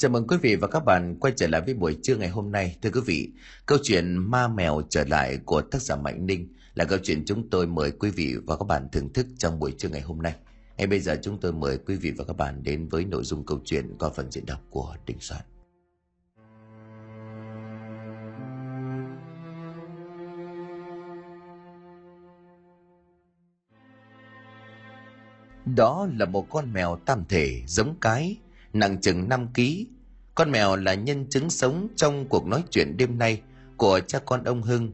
Chào mừng quý vị và các bạn quay trở lại với buổi trưa ngày hôm nay. Thưa quý vị, câu chuyện Ma Mèo trở lại của tác giả Mạnh Ninh là câu chuyện chúng tôi mời quý vị và các bạn thưởng thức trong buổi trưa ngày hôm nay. Ngay bây giờ chúng tôi mời quý vị và các bạn đến với nội dung câu chuyện qua phần diễn đọc của Đình Soạn. Đó là một con mèo tam thể giống cái, nặng chừng 5 ký. Con mèo là nhân chứng sống trong cuộc nói chuyện đêm nay của cha con ông Hưng.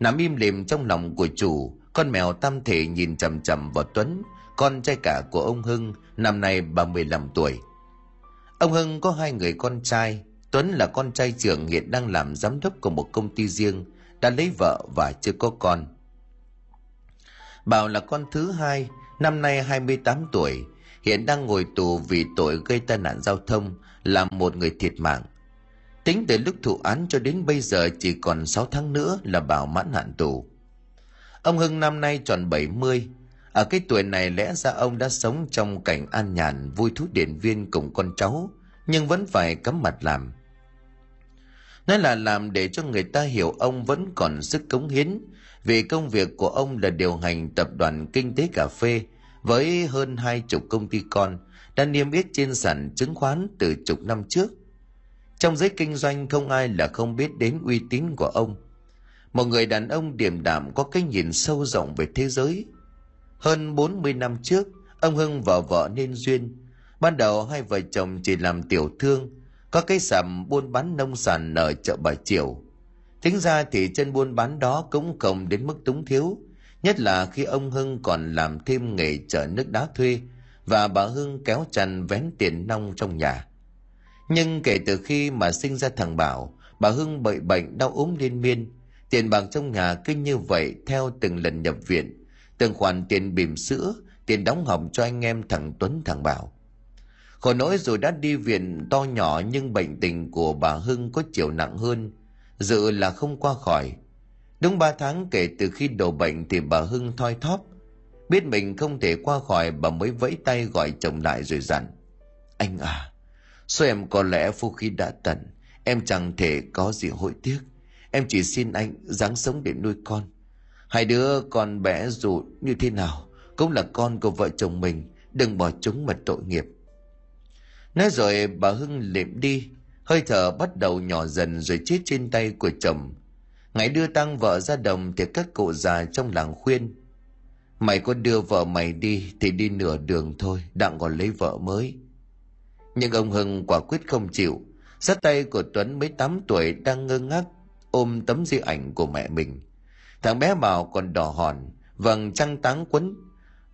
Nằm im lìm trong lòng của chủ, con mèo tam thể nhìn chầm chầm vào Tuấn, con trai cả của ông Hưng, năm nay 35 tuổi. Ông Hưng có hai người con trai, Tuấn là con trai trưởng hiện đang làm giám đốc của một công ty riêng, đã lấy vợ và chưa có con. Bảo là con thứ hai, năm nay 28 tuổi, hiện đang ngồi tù vì tội gây tai nạn giao thông, làm một người thiệt mạng. Tính từ lúc thụ án cho đến bây giờ chỉ còn 6 tháng nữa là bảo mãn hạn tù. Ông Hưng năm nay tròn 70, ở à, cái tuổi này lẽ ra ông đã sống trong cảnh an nhàn vui thú điện viên cùng con cháu, nhưng vẫn phải cắm mặt làm. Nói là làm để cho người ta hiểu ông vẫn còn sức cống hiến, vì công việc của ông là điều hành tập đoàn kinh tế cà phê với hơn hai chục công ty con đã niêm yết trên sàn chứng khoán từ chục năm trước. Trong giới kinh doanh không ai là không biết đến uy tín của ông. Một người đàn ông điềm đạm có cái nhìn sâu rộng về thế giới. Hơn 40 năm trước, ông Hưng và vợ nên duyên. Ban đầu hai vợ chồng chỉ làm tiểu thương, có cái sầm buôn bán nông sản ở chợ Bà Triều. Tính ra thì chân buôn bán đó cũng không đến mức túng thiếu, nhất là khi ông Hưng còn làm thêm nghề chở nước đá thuê và bà Hưng kéo chăn vén tiền nông trong nhà. Nhưng kể từ khi mà sinh ra thằng Bảo, bà Hưng bệnh bệnh đau ốm liên miên, tiền bạc trong nhà cứ như vậy theo từng lần nhập viện, từng khoản tiền bìm sữa, tiền đóng học cho anh em thằng Tuấn thằng Bảo. Khổ nỗi rồi đã đi viện to nhỏ nhưng bệnh tình của bà Hưng có chiều nặng hơn, dự là không qua khỏi. Đúng ba tháng kể từ khi đổ bệnh thì bà Hưng thoi thóp. Biết mình không thể qua khỏi bà mới vẫy tay gọi chồng lại rồi dặn. Anh à, số em có lẽ phu khí đã tận, em chẳng thể có gì hối tiếc. Em chỉ xin anh dáng sống để nuôi con. Hai đứa con bé dù như thế nào cũng là con của vợ chồng mình, đừng bỏ chúng mà tội nghiệp. Nói rồi bà Hưng liệm đi, hơi thở bắt đầu nhỏ dần rồi chết trên tay của chồng. Ngày đưa tăng vợ ra đồng thì các cụ già trong làng khuyên. Mày có đưa vợ mày đi thì đi nửa đường thôi, đặng còn lấy vợ mới. Nhưng ông Hưng quả quyết không chịu, sát tay của Tuấn mấy tám tuổi đang ngơ ngác ôm tấm di ảnh của mẹ mình. Thằng bé Bảo còn đỏ hòn, vầng trăng táng quấn,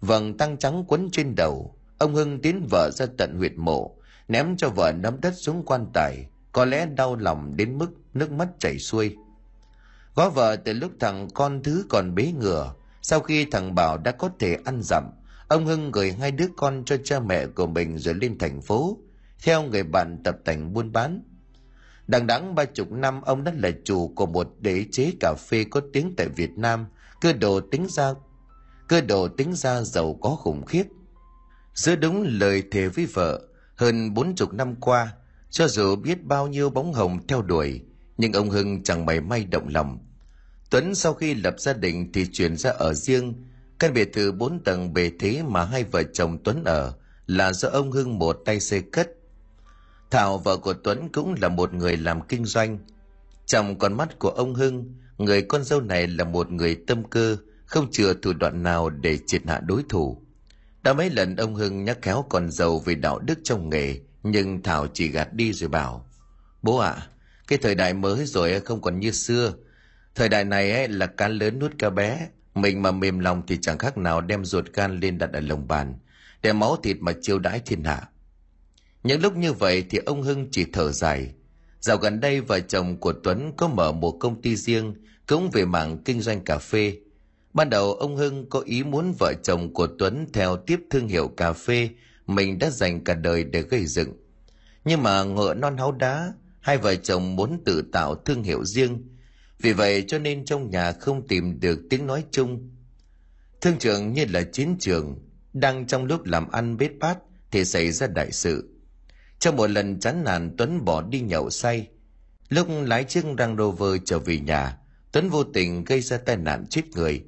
vầng tăng trắng quấn trên đầu. Ông Hưng tiến vợ ra tận huyệt mộ, ném cho vợ nắm đất xuống quan tài, có lẽ đau lòng đến mức nước mắt chảy xuôi. Gói vợ từ lúc thằng con thứ còn bế ngửa, sau khi thằng Bảo đã có thể ăn dặm, ông Hưng gửi hai đứa con cho cha mẹ của mình rồi lên thành phố, theo người bạn tập tành buôn bán. Đằng đẵng ba chục năm ông đã là chủ của một đế chế cà phê có tiếng tại Việt Nam, cơ đồ tính ra cơ đồ tính ra giàu có khủng khiếp. Giữa đúng lời thề với vợ, hơn bốn chục năm qua, cho dù biết bao nhiêu bóng hồng theo đuổi, nhưng ông Hưng chẳng mảy may động lòng. Tuấn sau khi lập gia đình thì chuyển ra ở riêng, căn biệt thự bốn tầng bề thế mà hai vợ chồng Tuấn ở là do ông Hưng một tay xây cất. Thảo vợ của Tuấn cũng là một người làm kinh doanh. Trong con mắt của ông Hưng, người con dâu này là một người tâm cơ, không chừa thủ đoạn nào để triệt hạ đối thủ. Đã mấy lần ông Hưng nhắc khéo con dâu về đạo đức trong nghề, nhưng Thảo chỉ gạt đi rồi bảo, Bố ạ, à, cái thời đại mới rồi không còn như xưa. Thời đại này ấy là cá lớn nuốt cá bé. Mình mà mềm lòng thì chẳng khác nào đem ruột gan lên đặt ở lồng bàn. Để máu thịt mà chiêu đãi thiên hạ. Những lúc như vậy thì ông Hưng chỉ thở dài. Dạo gần đây vợ chồng của Tuấn có mở một công ty riêng cũng về mảng kinh doanh cà phê. Ban đầu ông Hưng có ý muốn vợ chồng của Tuấn theo tiếp thương hiệu cà phê mình đã dành cả đời để gây dựng. Nhưng mà ngựa non háu đá, hai vợ chồng muốn tự tạo thương hiệu riêng vì vậy cho nên trong nhà không tìm được tiếng nói chung thương trường như là chiến trường đang trong lúc làm ăn bết bát thì xảy ra đại sự Trong một lần chán nản Tuấn bỏ đi nhậu say. Lúc lái chiếc Range Rover trở về nhà, Tuấn vô tình gây ra tai nạn chết người.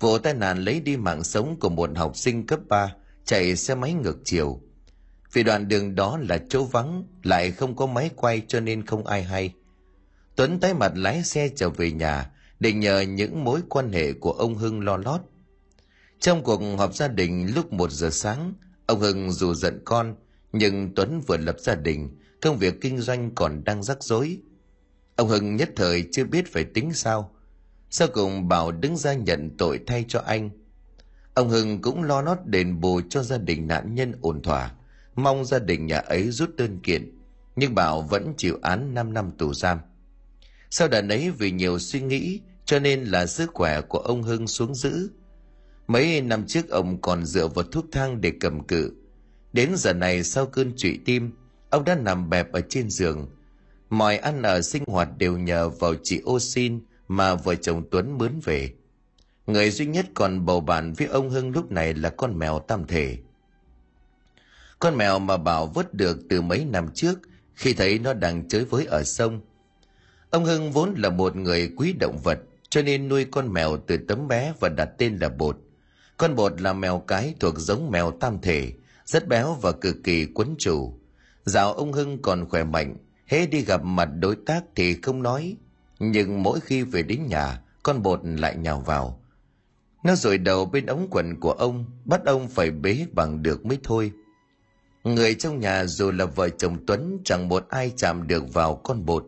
Vụ tai nạn lấy đi mạng sống của một học sinh cấp 3 chạy xe máy ngược chiều. Vì đoạn đường đó là chỗ vắng, lại không có máy quay cho nên không ai hay. Tuấn tái mặt lái xe trở về nhà để nhờ những mối quan hệ của ông Hưng lo lót. Trong cuộc họp gia đình lúc một giờ sáng, ông Hưng dù giận con, nhưng Tuấn vừa lập gia đình, công việc kinh doanh còn đang rắc rối. Ông Hưng nhất thời chưa biết phải tính sao. Sau cùng bảo đứng ra nhận tội thay cho anh. Ông Hưng cũng lo lót đền bù cho gia đình nạn nhân ổn thỏa, mong gia đình nhà ấy rút đơn kiện, nhưng Bảo vẫn chịu án 5 năm tù giam. Sau đợt ấy vì nhiều suy nghĩ cho nên là sức khỏe của ông Hưng xuống dữ. Mấy năm trước ông còn dựa vào thuốc thang để cầm cự. Đến giờ này sau cơn trụy tim, ông đã nằm bẹp ở trên giường. Mọi ăn ở sinh hoạt đều nhờ vào chị ô xin mà vợ chồng Tuấn mướn về. Người duy nhất còn bầu bạn với ông Hưng lúc này là con mèo tam thể. Con mèo mà Bảo vớt được từ mấy năm trước khi thấy nó đang chơi với ở sông. Ông Hưng vốn là một người quý động vật cho nên nuôi con mèo từ tấm bé và đặt tên là Bột. Con Bột là mèo cái thuộc giống mèo tam thể, rất béo và cực kỳ quấn chủ. Dạo ông Hưng còn khỏe mạnh, hễ đi gặp mặt đối tác thì không nói. Nhưng mỗi khi về đến nhà, con Bột lại nhào vào. Nó rồi đầu bên ống quần của ông, bắt ông phải bế bằng được mới thôi. Người trong nhà dù là vợ chồng Tuấn chẳng một ai chạm được vào con bột.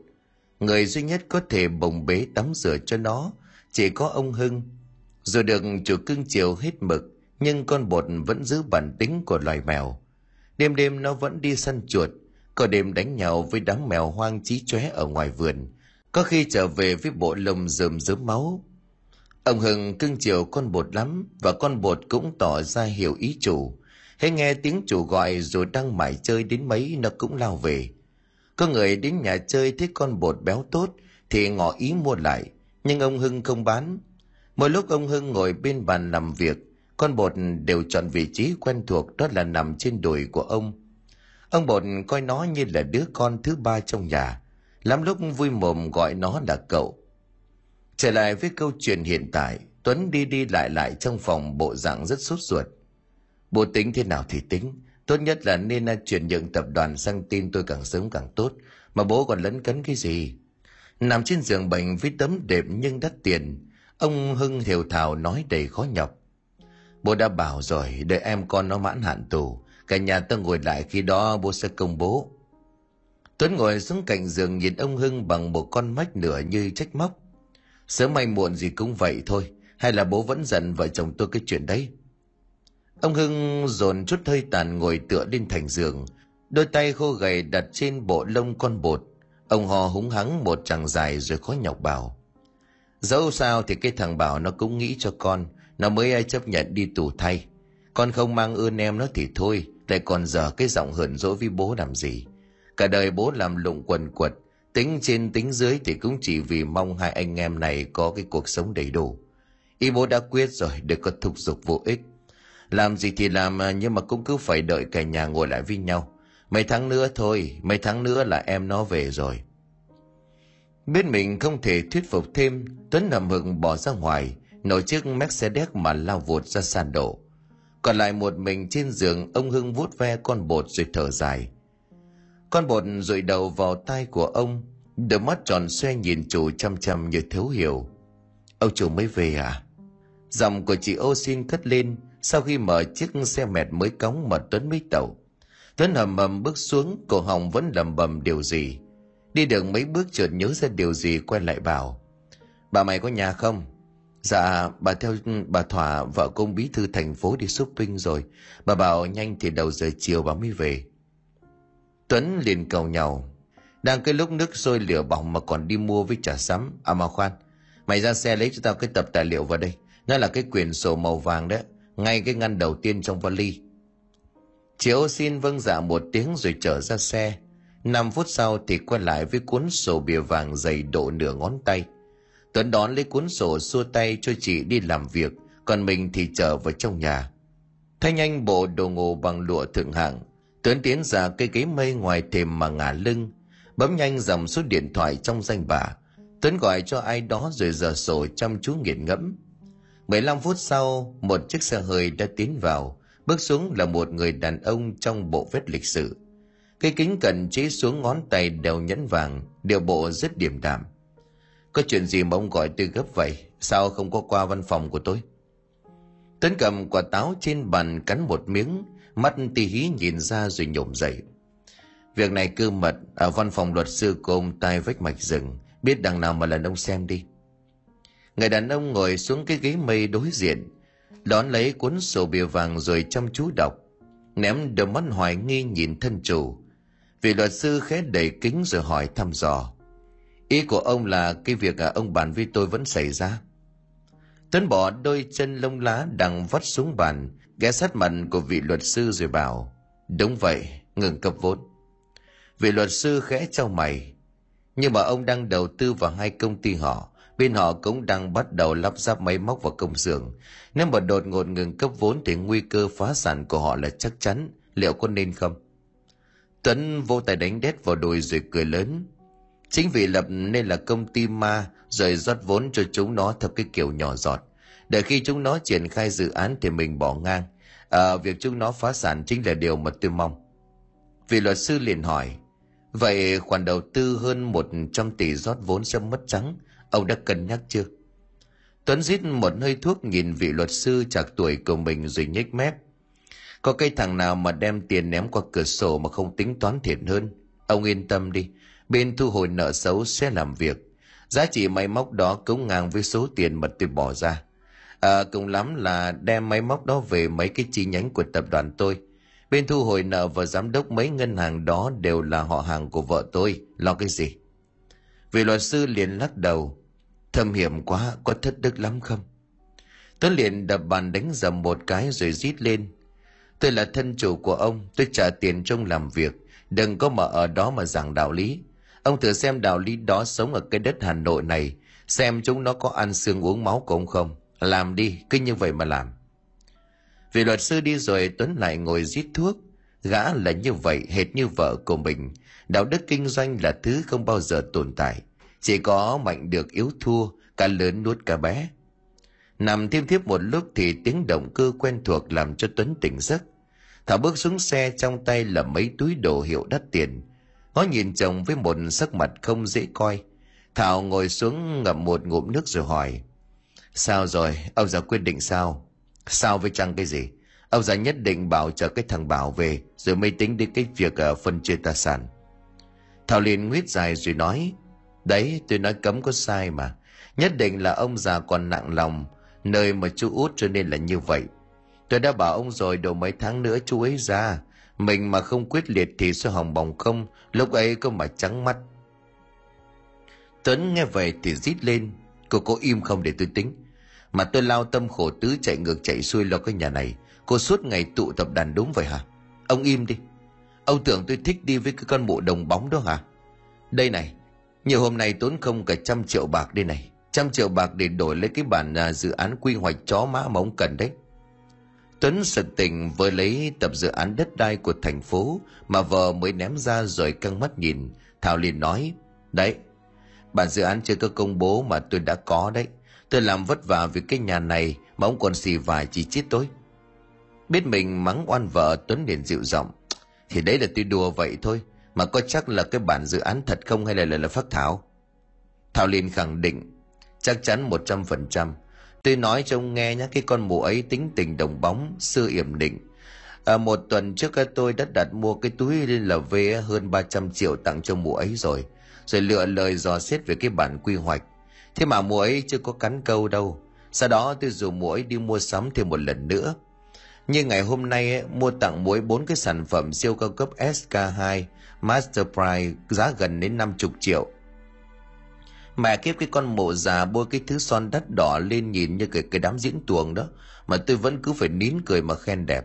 Người duy nhất có thể bồng bế tắm rửa cho nó chỉ có ông Hưng. Dù được chủ cưng chiều hết mực, nhưng con bột vẫn giữ bản tính của loài mèo. Đêm đêm nó vẫn đi săn chuột, có đêm đánh nhau với đám mèo hoang chí chóe ở ngoài vườn. Có khi trở về với bộ lông rơm rớm máu. Ông Hưng cưng chiều con bột lắm và con bột cũng tỏ ra hiểu ý chủ. Hãy nghe tiếng chủ gọi rồi đang mải chơi đến mấy nó cũng lao về. Có người đến nhà chơi thấy con bột béo tốt thì ngỏ ý mua lại, nhưng ông Hưng không bán. Mỗi lúc ông Hưng ngồi bên bàn làm việc, con bột đều chọn vị trí quen thuộc đó là nằm trên đùi của ông. Ông bột coi nó như là đứa con thứ ba trong nhà, lắm lúc vui mồm gọi nó là cậu. Trở lại với câu chuyện hiện tại, Tuấn đi đi lại lại trong phòng bộ dạng rất sốt ruột. Bố tính thế nào thì tính, tốt nhất là nên à, chuyển nhượng tập đoàn sang tin tôi càng sớm càng tốt, mà bố còn lấn cấn cái gì. Nằm trên giường bệnh với tấm đệm nhưng đắt tiền, ông Hưng hiểu thảo nói đầy khó nhọc. Bố đã bảo rồi, đợi em con nó mãn hạn tù, cả nhà ta ngồi lại khi đó bố sẽ công bố. Tuấn ngồi xuống cạnh giường nhìn ông Hưng bằng một con mắt nửa như trách móc. Sớm may muộn gì cũng vậy thôi, hay là bố vẫn giận vợ chồng tôi cái chuyện đấy? Ông Hưng dồn chút hơi tàn ngồi tựa lên thành giường, đôi tay khô gầy đặt trên bộ lông con bột. Ông hò húng hắng một chàng dài rồi khó nhọc bảo. Dẫu sao thì cái thằng Bảo nó cũng nghĩ cho con, nó mới ai chấp nhận đi tù thay. Con không mang ơn em nó thì thôi, lại còn giờ cái giọng hờn dỗi với bố làm gì. Cả đời bố làm lụng quần quật, tính trên tính dưới thì cũng chỉ vì mong hai anh em này có cái cuộc sống đầy đủ. Y bố đã quyết rồi, đừng có thúc giục vô ích. Làm gì thì làm à, nhưng mà cũng cứ phải đợi cả nhà ngồi lại với nhau. Mấy tháng nữa thôi, mấy tháng nữa là em nó về rồi. Biết mình không thể thuyết phục thêm, Tuấn nằm hực bỏ ra ngoài, nổi chiếc Mercedes mà lao vụt ra sàn đổ. Còn lại một mình trên giường, ông Hưng vuốt ve con bột rồi thở dài. Con bột rụi đầu vào tay của ông, đôi mắt tròn xoe nhìn chủ chăm chăm như thấu hiểu. Ông chủ mới về à? Giọng của chị ô xin cất lên, sau khi mở chiếc xe mẹt mới cống mà Tuấn mới tàu. Tuấn hầm hầm bước xuống, cổ họng vẫn lầm bầm điều gì. Đi được mấy bước chợt nhớ ra điều gì quay lại bảo. Bà mày có nhà không? Dạ, bà theo bà Thỏa, vợ công bí thư thành phố đi shopping rồi. Bà bảo nhanh thì đầu giờ chiều bà mới về. Tuấn liền cầu nhau. Đang cái lúc nước sôi lửa bỏng mà còn đi mua với trà sắm. À mà khoan, mày ra xe lấy cho tao cái tập tài liệu vào đây. Nó là cái quyển sổ màu vàng đấy ngay cái ngăn đầu tiên trong vali. Chị xin vâng dạ một tiếng rồi trở ra xe. Năm phút sau thì quay lại với cuốn sổ bìa vàng dày độ nửa ngón tay. Tuấn đón lấy cuốn sổ xua tay cho chị đi làm việc, còn mình thì trở vào trong nhà. Thanh anh bộ đồ ngủ bằng lụa thượng hạng. Tuấn tiến ra cây ghế mây ngoài thềm mà ngả lưng, bấm nhanh dòng số điện thoại trong danh bạ. Tuấn gọi cho ai đó rồi giờ sổ chăm chú nghiền ngẫm. 15 phút sau, một chiếc xe hơi đã tiến vào, bước xuống là một người đàn ông trong bộ vết lịch sự. Cây kính cận chế xuống ngón tay đeo nhẫn vàng, điều bộ rất điềm đạm. Có chuyện gì mà ông gọi tôi gấp vậy? Sao không có qua văn phòng của tôi? Tuấn cầm quả táo trên bàn cắn một miếng, mắt tì hí nhìn ra rồi nhổm dậy. Việc này cư mật ở văn phòng luật sư của ông tai vách mạch rừng, biết đằng nào mà lần ông xem đi. Người đàn ông ngồi xuống cái ghế mây đối diện, đón lấy cuốn sổ bìa vàng rồi chăm chú đọc, ném đôi mắt hoài nghi nhìn thân chủ. Vị luật sư khẽ đẩy kính rồi hỏi thăm dò. Ý của ông là cái việc à, ông bàn với tôi vẫn xảy ra. Tuấn bỏ đôi chân lông lá đang vắt xuống bàn, ghé sát mặt của vị luật sư rồi bảo, đúng vậy, ngừng cấp vốn. Vị luật sư khẽ trao mày, nhưng mà ông đang đầu tư vào hai công ty họ, bên họ cũng đang bắt đầu lắp ráp máy móc vào công xưởng. Nếu mà đột ngột ngừng cấp vốn thì nguy cơ phá sản của họ là chắc chắn, liệu có nên không? Tuấn vô tay đánh đét vào đùi rồi cười lớn. Chính vì lập nên là công ty ma rồi rót vốn cho chúng nó theo cái kiểu nhỏ giọt. Để khi chúng nó triển khai dự án thì mình bỏ ngang. À, việc chúng nó phá sản chính là điều mà tôi mong. Vị luật sư liền hỏi, vậy khoản đầu tư hơn 100 tỷ rót vốn sẽ mất trắng, ông đã cân nhắc chưa? Tuấn rít một hơi thuốc nhìn vị luật sư chạc tuổi của mình rồi nhếch mép. Có cái thằng nào mà đem tiền ném qua cửa sổ mà không tính toán thiệt hơn. Ông yên tâm đi, bên thu hồi nợ xấu sẽ làm việc. Giá trị máy móc đó cống ngang với số tiền mà tôi bỏ ra. À, cùng lắm là đem máy móc đó về mấy cái chi nhánh của tập đoàn tôi. Bên thu hồi nợ và giám đốc mấy ngân hàng đó đều là họ hàng của vợ tôi. Lo cái gì? Vị luật sư liền lắc đầu. Thâm hiểm quá, có thất đức lắm không? Tuấn liền đập bàn đánh dầm một cái rồi rít lên. Tôi là thân chủ của ông, tôi trả tiền trong làm việc. Đừng có mà ở đó mà giảng đạo lý. Ông thử xem đạo lý đó sống ở cái đất Hà Nội này, xem chúng nó có ăn xương uống máu của ông không. Làm đi, cứ như vậy mà làm. Vì luật sư đi rồi Tuấn lại ngồi rít thuốc. Gã là như vậy, hệt như vợ của mình. Đạo đức kinh doanh là thứ không bao giờ tồn tại. Chỉ có mạnh được yếu thua, cả lớn nuốt cả bé. Nằm thêm thiếp một lúc thì tiếng động cơ quen thuộc làm cho Tuấn tỉnh giấc. Thảo bước xuống xe trong tay là mấy túi đồ hiệu đắt tiền. Ngó nhìn chồng với một sắc mặt không dễ coi. Thảo ngồi xuống ngậm một ngụm nước rồi hỏi. Sao rồi, ông già quyết định sao? Sao với chăng cái gì? Ông già nhất định bảo chờ cái thằng Bảo về rồi mới tính đến cái việc ở phân chia tài sản. Thảo liền nguyết dài rồi nói. Đấy, tôi nói cấm có sai mà. Nhất định là ông già còn nặng lòng nơi mà chú út cho nên là như vậy. Tôi đã bảo ông rồi đầu mấy tháng nữa chú ấy ra. Mình mà không quyết liệt thì sẽ hỏng bỏng không, lúc ấy có mà trắng mắt. Tuấn nghe vậy thì rít lên, cô có im không để tôi tính. Mà tôi lao tâm khổ tứ chạy ngược chạy xuôi lo cái nhà này, cô suốt ngày tụ tập đàn đúng vậy hả? Ông im đi. Ông tưởng tôi thích đi với cái con bộ đồng bóng đó hả? Đây này, nhiều hôm nay tốn không cả trăm triệu bạc đây này. Trăm triệu bạc để đổi lấy cái bản à, dự án quy hoạch chó má mà ông cần đấy. Tuấn sực tỉnh vừa lấy tập dự án đất đai của thành phố mà vợ mới ném ra rồi căng mắt nhìn. Thảo liền nói, đấy, bản dự án chưa có công bố mà tôi đã có đấy. Tôi làm vất vả vì cái nhà này mà ông còn xì vài chỉ chết tôi. Biết mình mắng oan vợ Tuấn liền dịu giọng Thì đấy là tôi đùa vậy thôi. Mà có chắc là cái bản dự án thật không hay là là, là phát thảo? Thảo liền khẳng định chắc chắn một trăm phần trăm Tôi nói cho ông nghe nhé, cái con mụ ấy tính tình đồng bóng, xưa yểm định. À, một tuần trước tôi đã đặt mua cái túi lên là về hơn 300 triệu tặng cho mụ ấy rồi. Rồi lựa lời dò xét về cái bản quy hoạch. Thế mà mụ ấy chưa có cắn câu đâu. Sau đó tôi dù mụ ấy đi mua sắm thêm một lần nữa. Như ngày hôm nay mua tặng muối bốn cái sản phẩm siêu cao cấp SK2 Master Price giá gần đến 50 triệu Mẹ kiếp cái con mộ già bôi cái thứ son đắt đỏ lên nhìn như cái, cái đám diễn tuồng đó. Mà tôi vẫn cứ phải nín cười mà khen đẹp.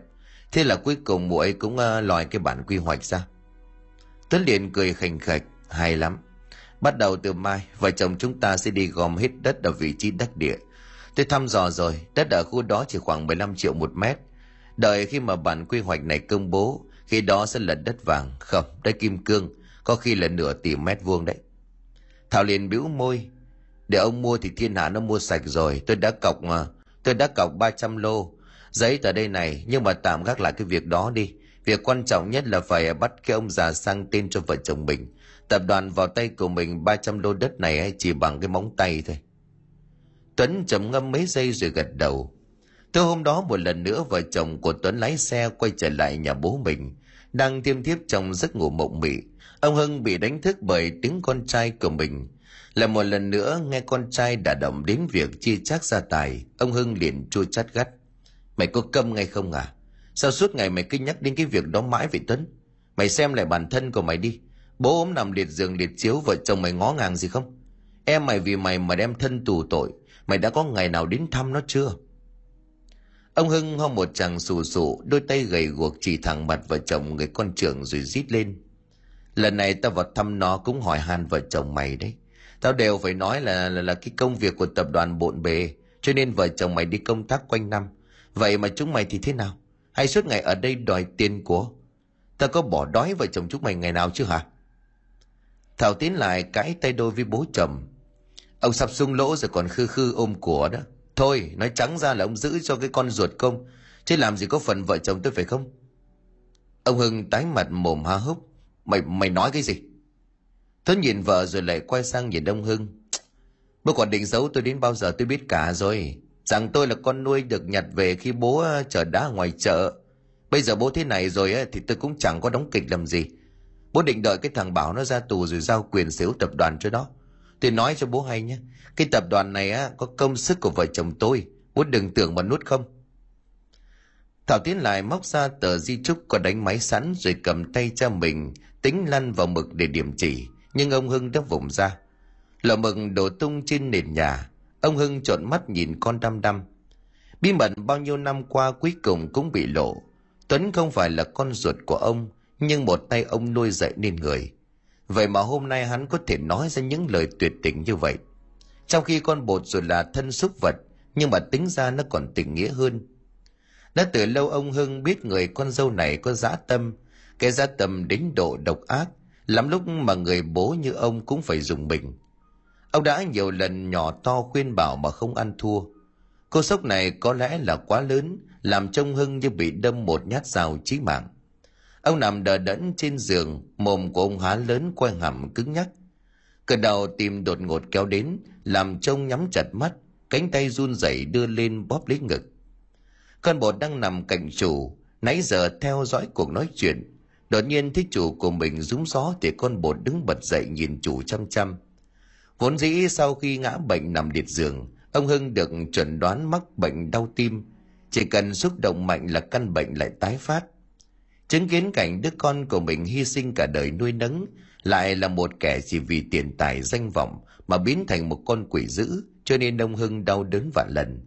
Thế là cuối cùng mụ ấy cũng uh, lòi cái bản quy hoạch ra. Tuấn liền cười khành khạch, hay lắm. Bắt đầu từ mai, vợ chồng chúng ta sẽ đi gom hết đất ở vị trí đắc địa. Tôi thăm dò rồi, đất ở khu đó chỉ khoảng 15 triệu một mét. Đợi khi mà bản quy hoạch này công bố, khi đó sẽ là đất vàng không đất kim cương, có khi là nửa tỷ mét vuông đấy. Thảo liền bĩu môi, để ông mua thì thiên hạ nó mua sạch rồi, tôi đã cọc mà tôi đã cọc 300 lô. Giấy tờ đây này, nhưng mà tạm gác lại cái việc đó đi. Việc quan trọng nhất là phải bắt cái ông già sang tên cho vợ chồng mình. Tập đoàn vào tay của mình 300 lô đất này chỉ bằng cái móng tay thôi. Tuấn trầm ngâm mấy giây rồi gật đầu. Thưa hôm đó một lần nữa vợ chồng của Tuấn lái xe quay trở lại nhà bố mình đang tiêm thiếp trong giấc ngủ mộng mị. Ông hưng bị đánh thức bởi tiếng con trai của mình. Là một lần nữa nghe con trai đã động đến việc chia chác gia tài, ông hưng liền chua chát gắt. Mày có câm ngay không à? Sao suốt ngày mày cứ nhắc đến cái việc đó mãi vậy tuấn? Mày xem lại bản thân của mày đi. Bố ốm nằm liệt giường liệt chiếu, vợ chồng mày ngó ngàng gì không? Em mày vì mày mà đem thân tù tội. Mày đã có ngày nào đến thăm nó chưa? Ông Hưng ho một chàng sù sụ, đôi tay gầy guộc chỉ thẳng mặt vợ chồng người con trưởng rồi rít lên. Lần này tao vào thăm nó cũng hỏi han vợ chồng mày đấy. Tao đều phải nói là, là là cái công việc của tập đoàn bộn bề, cho nên vợ chồng mày đi công tác quanh năm. Vậy mà chúng mày thì thế nào? Hay suốt ngày ở đây đòi tiền của? Tao có bỏ đói vợ chồng chúng mày ngày nào chứ hả? Thảo tiến lại cãi tay đôi với bố chồng. Ông sắp sung lỗ rồi còn khư khư ôm của đó. Thôi, nói trắng ra là ông giữ cho cái con ruột công, chứ làm gì có phần vợ chồng tôi phải không? Ông Hưng tái mặt mồm ha hốc. Mày mày nói cái gì? Tuấn nhìn vợ rồi lại quay sang nhìn ông Hưng. Bố còn định giấu tôi đến bao giờ tôi biết cả rồi. Rằng tôi là con nuôi được nhặt về khi bố ờ, chở đá ngoài chợ. Bây giờ bố thế này rồi ờ, thì tôi cũng chẳng có đóng kịch làm gì. Bố định đợi cái thằng Bảo nó ra tù rồi giao quyền xíu tập đoàn cho nó. Tôi nói cho bố hay nhé. Cái tập đoàn này á có công sức của vợ chồng tôi. Bố đừng tưởng mà nuốt không. Thảo tiến lại móc ra tờ di trúc có đánh máy sẵn rồi cầm tay cha mình tính lăn vào mực để điểm chỉ. Nhưng ông Hưng đã vùng ra. Lọ mực đổ tung trên nền nhà. Ông Hưng trộn mắt nhìn con đăm đăm. Bí mật bao nhiêu năm qua cuối cùng cũng bị lộ. Tuấn không phải là con ruột của ông, nhưng một tay ông nuôi dạy nên người. Vậy mà hôm nay hắn có thể nói ra những lời tuyệt tình như vậy. Trong khi con bột rồi là thân xúc vật, nhưng mà tính ra nó còn tình nghĩa hơn. Đã từ lâu ông Hưng biết người con dâu này có dã tâm, cái dã tâm đến độ độc ác, lắm lúc mà người bố như ông cũng phải dùng mình. Ông đã nhiều lần nhỏ to khuyên bảo mà không ăn thua. Cô sốc này có lẽ là quá lớn, làm trông Hưng như bị đâm một nhát dao chí mạng. Ông nằm đờ đẫn trên giường, mồm của ông há lớn quay hàm cứng nhắc. Cơn đau tìm đột ngột kéo đến, làm trông nhắm chặt mắt, cánh tay run rẩy đưa lên bóp lấy ngực. Con bột đang nằm cạnh chủ, nãy giờ theo dõi cuộc nói chuyện. Đột nhiên thích chủ của mình rúng gió thì con bột đứng bật dậy nhìn chủ chăm chăm. Vốn dĩ sau khi ngã bệnh nằm liệt giường, ông Hưng được chuẩn đoán mắc bệnh đau tim. Chỉ cần xúc động mạnh là căn bệnh lại tái phát. Chứng kiến cảnh đứa con của mình hy sinh cả đời nuôi nấng, lại là một kẻ chỉ vì tiền tài danh vọng mà biến thành một con quỷ dữ, cho nên ông Hưng đau đớn vạn lần.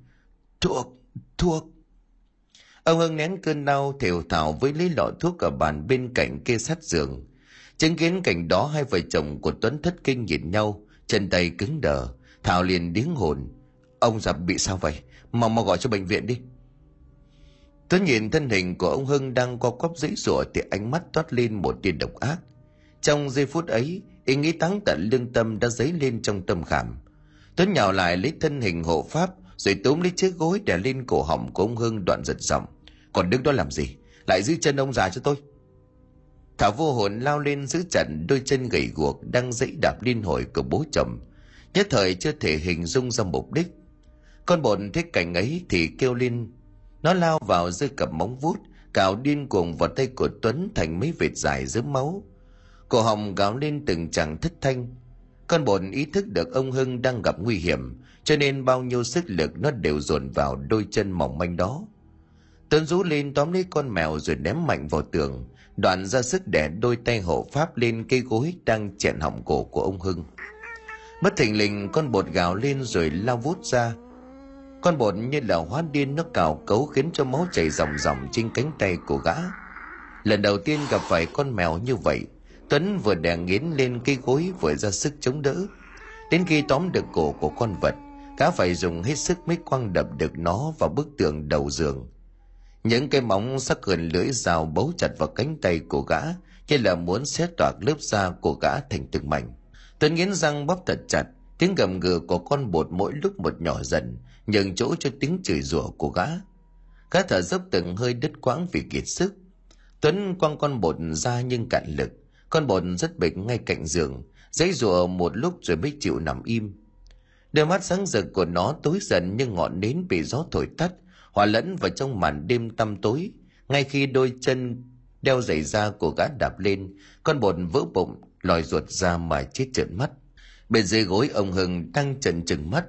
Thuốc, thuốc. Ông Hưng nén cơn đau thều thào với lấy lọ thuốc ở bàn bên cạnh kê sát giường. Chứng kiến cảnh đó hai vợ chồng của Tuấn thất kinh nhìn nhau, chân tay cứng đờ, Thảo liền điếng hồn. Ông già bị sao vậy? Mau mau gọi cho bệnh viện đi. Tôi nhìn thân hình của ông Hưng đang co quắp dãy rủa thì ánh mắt toát lên một tia độc ác. Trong giây phút ấy, ý nghĩ táng tận lương tâm đã dấy lên trong tâm khảm. Tuấn nhào lại lấy thân hình hộ pháp rồi túm lấy chiếc gối đè lên cổ họng của ông Hưng đoạn giật giọng. Còn đứng đó làm gì? Lại giữ chân ông già cho tôi. Thảo vô hồn lao lên giữ trận đôi chân gầy guộc đang dãy đạp liên hồi của bố chồng. Nhất thời chưa thể hình dung ra mục đích. Con bồn thấy cảnh ấy thì kêu lên nó lao vào rơi cặp móng vuốt, cào điên cuồng vào tay của Tuấn thành mấy vệt dài dớm máu. Cổ họng gào lên từng chàng thất thanh. Con bồn ý thức được ông Hưng đang gặp nguy hiểm, cho nên bao nhiêu sức lực nó đều dồn vào đôi chân mỏng manh đó. Tuấn rú lên tóm lấy con mèo rồi ném mạnh vào tường, đoạn ra sức để đôi tay hộ pháp lên cây gối đang chẹn họng cổ của ông Hưng. Bất thình lình con bột gào lên rồi lao vút ra, con bột như là hóa điên nó cào cấu khiến cho máu chảy ròng ròng trên cánh tay của gã. Lần đầu tiên gặp phải con mèo như vậy, Tuấn vừa đè nghiến lên cây gối vừa ra sức chống đỡ. Đến khi tóm được cổ của con vật, gã phải dùng hết sức mới quăng đập được nó vào bức tường đầu giường. những cái móng sắc gần lưỡi dao bấu chặt vào cánh tay của gã như là muốn xé toạc lớp da của gã thành từng mảnh tuấn nghiến răng bóp thật chặt tiếng gầm gừ của con bột mỗi lúc một nhỏ dần nhường chỗ cho tiếng chửi rủa của gã. Gã thở dốc từng hơi đứt quãng vì kiệt sức. Tuấn quăng con bột ra nhưng cạn lực. Con bột rất bệnh ngay cạnh giường. Giấy rùa một lúc rồi mới chịu nằm im. Đôi mắt sáng rực của nó tối dần như ngọn nến bị gió thổi tắt, hòa lẫn vào trong màn đêm tăm tối. Ngay khi đôi chân đeo giày da của gã đạp lên, con bột vỡ bụng, lòi ruột ra mà chết trợn mắt. Bên dưới gối ông hưng đang trần trừng mắt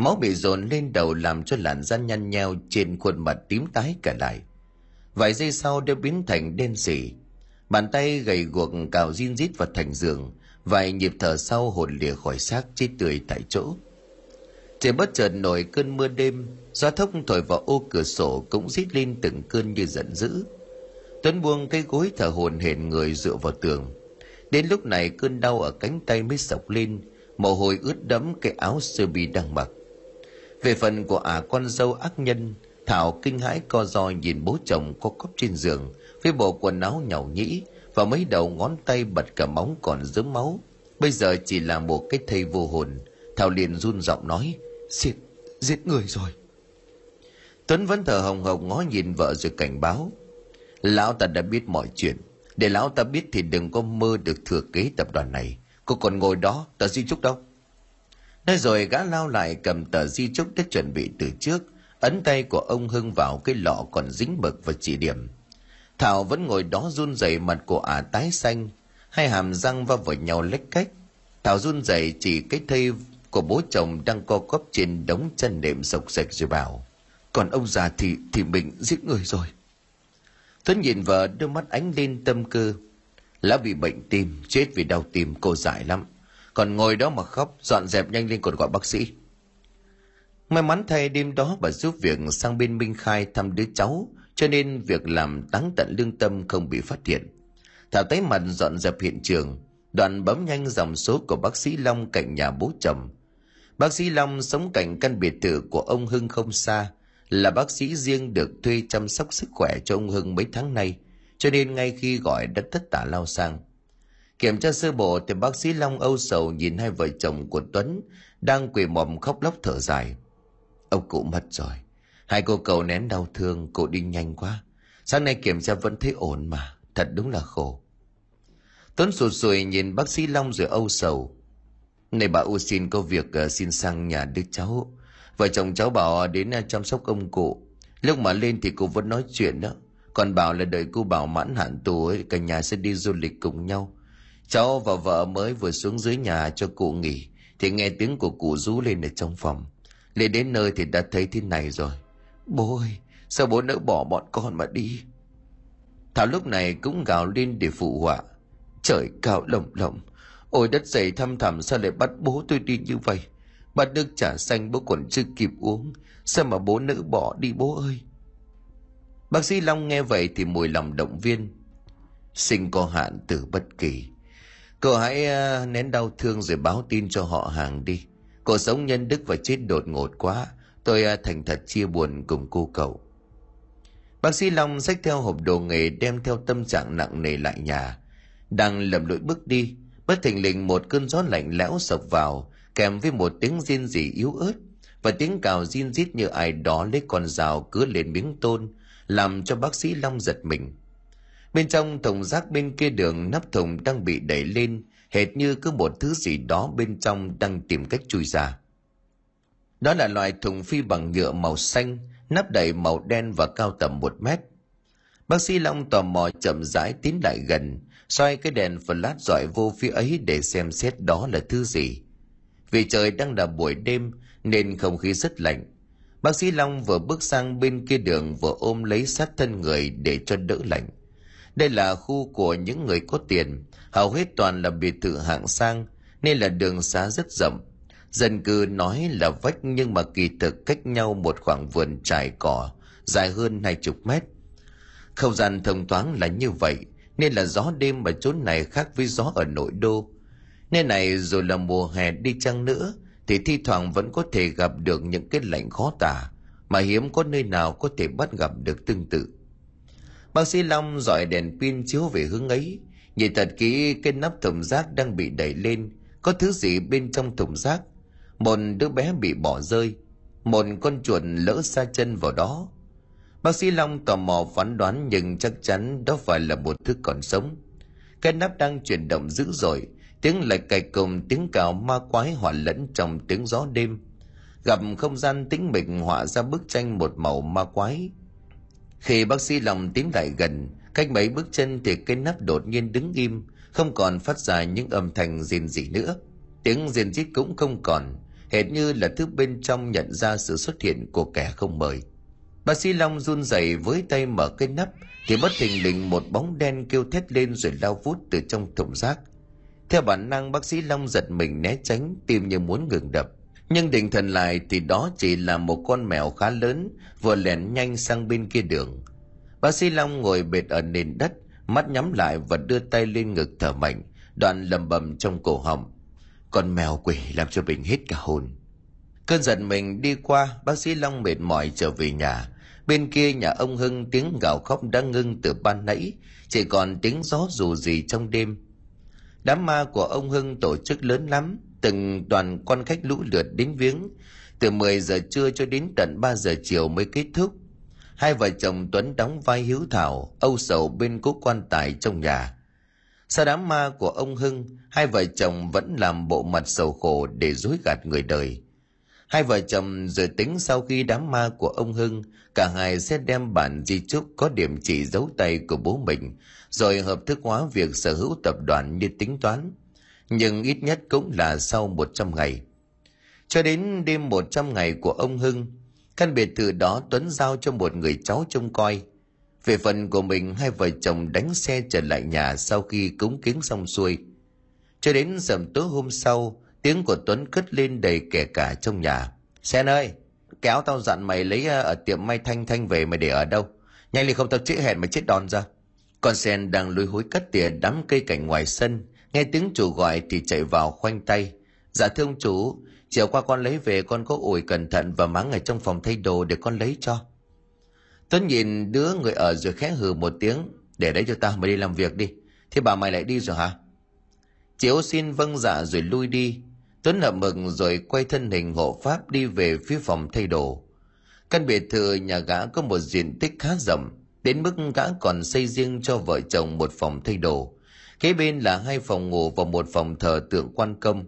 máu bị dồn lên đầu làm cho làn da nhăn nheo trên khuôn mặt tím tái cả lại. Vài giây sau đều biến thành đen sì bàn tay gầy guộc, cào zin rít vào thành giường. Vài nhịp thở sau hồn lìa khỏi xác chết tươi tại chỗ. Trời bất chợt nổi cơn mưa đêm, gió thốc thổi vào ô cửa sổ cũng rít lên từng cơn như giận dữ. Tuấn buông cây gối thở hồn hển người dựa vào tường. Đến lúc này cơn đau ở cánh tay mới sọc lên, mồ hôi ướt đẫm cái áo sơ mi đang mặc về phần của ả con dâu ác nhân, thảo kinh hãi co ro nhìn bố chồng co cóp trên giường với bộ quần áo nhàu nhĩ và mấy đầu ngón tay bật cả móng còn dớm máu. Bây giờ chỉ là một cái thây vô hồn, thảo liền run giọng nói, giết giết người rồi. Tuấn vẫn thở hồng hồng ngó nhìn vợ rồi cảnh báo, lão ta đã biết mọi chuyện, để lão ta biết thì đừng có mơ được thừa kế tập đoàn này. Cô còn ngồi đó tờ di chúc đâu? Nói rồi gã lao lại cầm tờ di chúc đã chuẩn bị từ trước. Ấn tay của ông hưng vào cái lọ còn dính bực và chỉ điểm. Thảo vẫn ngồi đó run rẩy mặt của ả tái xanh. Hai hàm răng va vào nhau lách cách. Thảo run rẩy chỉ cái thây của bố chồng đang co quắp trên đống chân nệm sộc sạch rồi bảo, còn ông già thì thì mình giết người rồi. Tuấn nhìn vợ đôi mắt ánh lên tâm cơ. Lão bị bệnh tim, chết vì đau tim, cô dại lắm còn ngồi đó mà khóc, dọn dẹp nhanh lên còn gọi bác sĩ. May mắn thay đêm đó bà giúp việc sang bên minh khai thăm đứa cháu, cho nên việc làm táng tận lương tâm không bị phát hiện. Thảo tấy mặt dọn dẹp hiện trường, đoạn bấm nhanh dòng số của bác sĩ long cạnh nhà bố chồng. Bác sĩ long sống cạnh căn biệt thự của ông hưng không xa, là bác sĩ riêng được thuê chăm sóc sức khỏe cho ông hưng mấy tháng nay, cho nên ngay khi gọi đã tất tả lao sang kiểm tra sơ bộ thì bác sĩ long âu sầu nhìn hai vợ chồng của tuấn đang quỳ mọm khóc lóc thở dài. Ông cụ mất rồi. Hai cô cậu nén đau thương, cụ đi nhanh quá. Sáng nay kiểm tra vẫn thấy ổn mà, thật đúng là khổ. Tuấn sụt sùi nhìn bác sĩ long rồi âu sầu. Này bà u xin có việc ờ, xin sang nhà đứa cháu. Vợ chồng cháu bảo đến ờ, chăm sóc ông cụ. Lúc mà lên thì cô vẫn nói chuyện đó. Còn bảo là đợi cô bảo mãn hạn tù ấy, cả nhà sẽ đi du lịch cùng nhau cháu và vợ mới vừa xuống dưới nhà cho cụ nghỉ, thì nghe tiếng của cụ rú lên ở trong phòng. Lên đến nơi thì đã thấy thế này rồi. Bố ơi, sao bố nỡ bỏ bọn con mà đi? Thảo lúc này cũng gào lên để phụ họa. Trời cao lồng lộng ôi đất dày thăm thẳm sao lại bắt bố tôi đi như vậy? Bát nước trà xanh bố còn chưa kịp uống, sao mà bố nỡ bỏ đi bố ơi? Bác sĩ long nghe vậy thì mùi lòng động viên. Sinh có hạn từ bất kỳ cậu hãy ờ, nén đau thương rồi báo tin cho họ hàng đi. Cậu sống nhân đức và chết đột ngột quá. Tôi ờ, thành thật chia buồn cùng cô cậu. Bác sĩ long xách theo hộp đồ nghề đem theo tâm trạng nặng nề lại nhà. Đang lầm lội bước đi, bất thình lình một cơn gió lạnh lẽo sộc vào, kèm với một tiếng rên rỉ yếu ớt và tiếng cào rin rít như ai đó lấy con rào cứa lên miếng tôn, làm cho bác sĩ long giật mình bên trong thùng rác bên kia đường nắp thùng đang bị đẩy lên, hệt như cứ một thứ gì đó bên trong đang tìm cách chui ra. Đó là loại thùng phi bằng nhựa màu xanh, nắp đầy màu đen và cao tầm một mét. Bác sĩ long tò mò chậm rãi tiến lại gần xoay cái đèn flash dọi vô phía ấy để xem xét đó là thứ gì. Vì trời đang là buổi đêm, nên không khí rất lạnh. Bác sĩ long vừa bước sang bên kia đường vừa ôm lấy sát thân người để cho đỡ lạnh đây là khu của những người có tiền. Hầu hết toàn là biệt thự hạng sang, nên là đường xá rất rộng. Dân cư nói là vách nhưng mà kỳ thực cách nhau một khoảng vườn trải cỏ, dài hơn hai chục mét. Không gian thông thoáng là như vậy, nên là gió đêm ở chốn này khác với gió ở nội đô. Nên này, dù là mùa hè đi chăng nữa, thì thi thoảng vẫn có thể gặp được những cái lạnh khó tả, mà hiếm có nơi nào có thể bắt gặp được tương tự. Bác sĩ Long dọi đèn pin chiếu về hướng ấy, nhìn thật kỹ cái nắp thùng rác đang bị đẩy lên, có thứ gì bên trong thùng rác. Một đứa bé bị bỏ rơi, một con chuột lỡ xa chân vào đó. Bác sĩ Long tò mò phán đoán nhưng chắc chắn đó phải là một thứ còn sống. Cái nắp đang chuyển động dữ dội, tiếng lạch cạch cùng tiếng cào ma quái hòa lẫn trong tiếng gió đêm. Gặp không gian tĩnh mịch họa ra bức tranh một màu ma quái. Khi bác sĩ Long tiến lại gần, cách mấy bước chân thì cái nắp đột nhiên đứng im, không còn phát ra những âm thanh rền rỉ nữa. Tiếng rền rít cũng không còn, hệt như là thứ bên trong nhận ra sự xuất hiện của kẻ không mời. Bác sĩ Long run rẩy với tay mở cái nắp thì bất thình lình một bóng đen kêu thét lên rồi lao vút từ trong thùng rác. Theo bản năng bác sĩ Long giật mình né tránh tìm như muốn ngừng đập. Nhưng định thần lại thì đó chỉ là một con mèo khá lớn vừa lẻn nhanh sang bên kia đường. Bác sĩ Long ngồi bệt ở nền đất, mắt nhắm lại và đưa tay lên ngực thở mạnh, đoạn lầm bầm trong cổ họng. Con mèo quỷ làm cho mình hết cả hồn. Cơn giận mình đi qua, bác sĩ Long mệt mỏi trở về nhà. Bên kia nhà ông Hưng tiếng gào khóc đã ngưng từ ban nãy, chỉ còn tiếng gió dù gì trong đêm. Đám ma của ông Hưng tổ chức lớn lắm, từng đoàn con khách lũ lượt đến viếng, từ 10 giờ trưa cho đến tận 3 giờ chiều mới kết thúc. Hai vợ chồng Tuấn đóng vai hiếu thảo, âu sầu bên cố quan tài trong nhà. Sau đám ma của ông Hưng, hai vợ chồng vẫn làm bộ mặt sầu khổ để dối gạt người đời. Hai vợ chồng rồi tính sau khi đám ma của ông Hưng, cả hai sẽ đem bản di chúc có điểm chỉ dấu tay của bố mình, rồi hợp thức hóa việc sở hữu tập đoàn như tính toán. Nhưng ít nhất cũng là sau 100 ngày. Cho đến đêm 100 ngày của ông Hưng, căn biệt thự đó Tuấn giao cho một người cháu trông coi. Về phần của mình, hai vợ chồng đánh xe trở lại nhà sau khi cúng kiến xong xuôi. Cho đến sầm tối hôm sau, tiếng của Tuấn cất lên đầy kẻ cả trong nhà. Sen ơi, kéo tao dặn mày lấy ờ, ở tiệm may thanh thanh về mày để ở đâu. Nhanh lên không tao chữ hẹn mày chết đòn ra. Con sen đang lùi hối cắt tỉa đám cây cảnh ngoài sân. Nghe tiếng chủ gọi thì chạy vào khoanh tay. Dạ thưa ông chủ, chiều qua con lấy về con có ủi cẩn thận và mắng ở trong phòng thay đồ để con lấy cho. Tuấn nhìn đứa người ở rồi khẽ hừ một tiếng. Để đấy cho tao mày đi làm việc đi. Thế bà mày lại đi rồi hả? Chiếu xin vâng dạ rồi lui đi. Tuấn hợp mừng rồi quay thân hình hộ pháp đi về phía phòng thay đồ. Căn biệt thự nhà gã có một diện tích khá rộng, đến mức gã còn xây riêng cho vợ chồng một phòng thay đồ. Kế bên là hai phòng ngủ và một phòng thờ tượng quan công.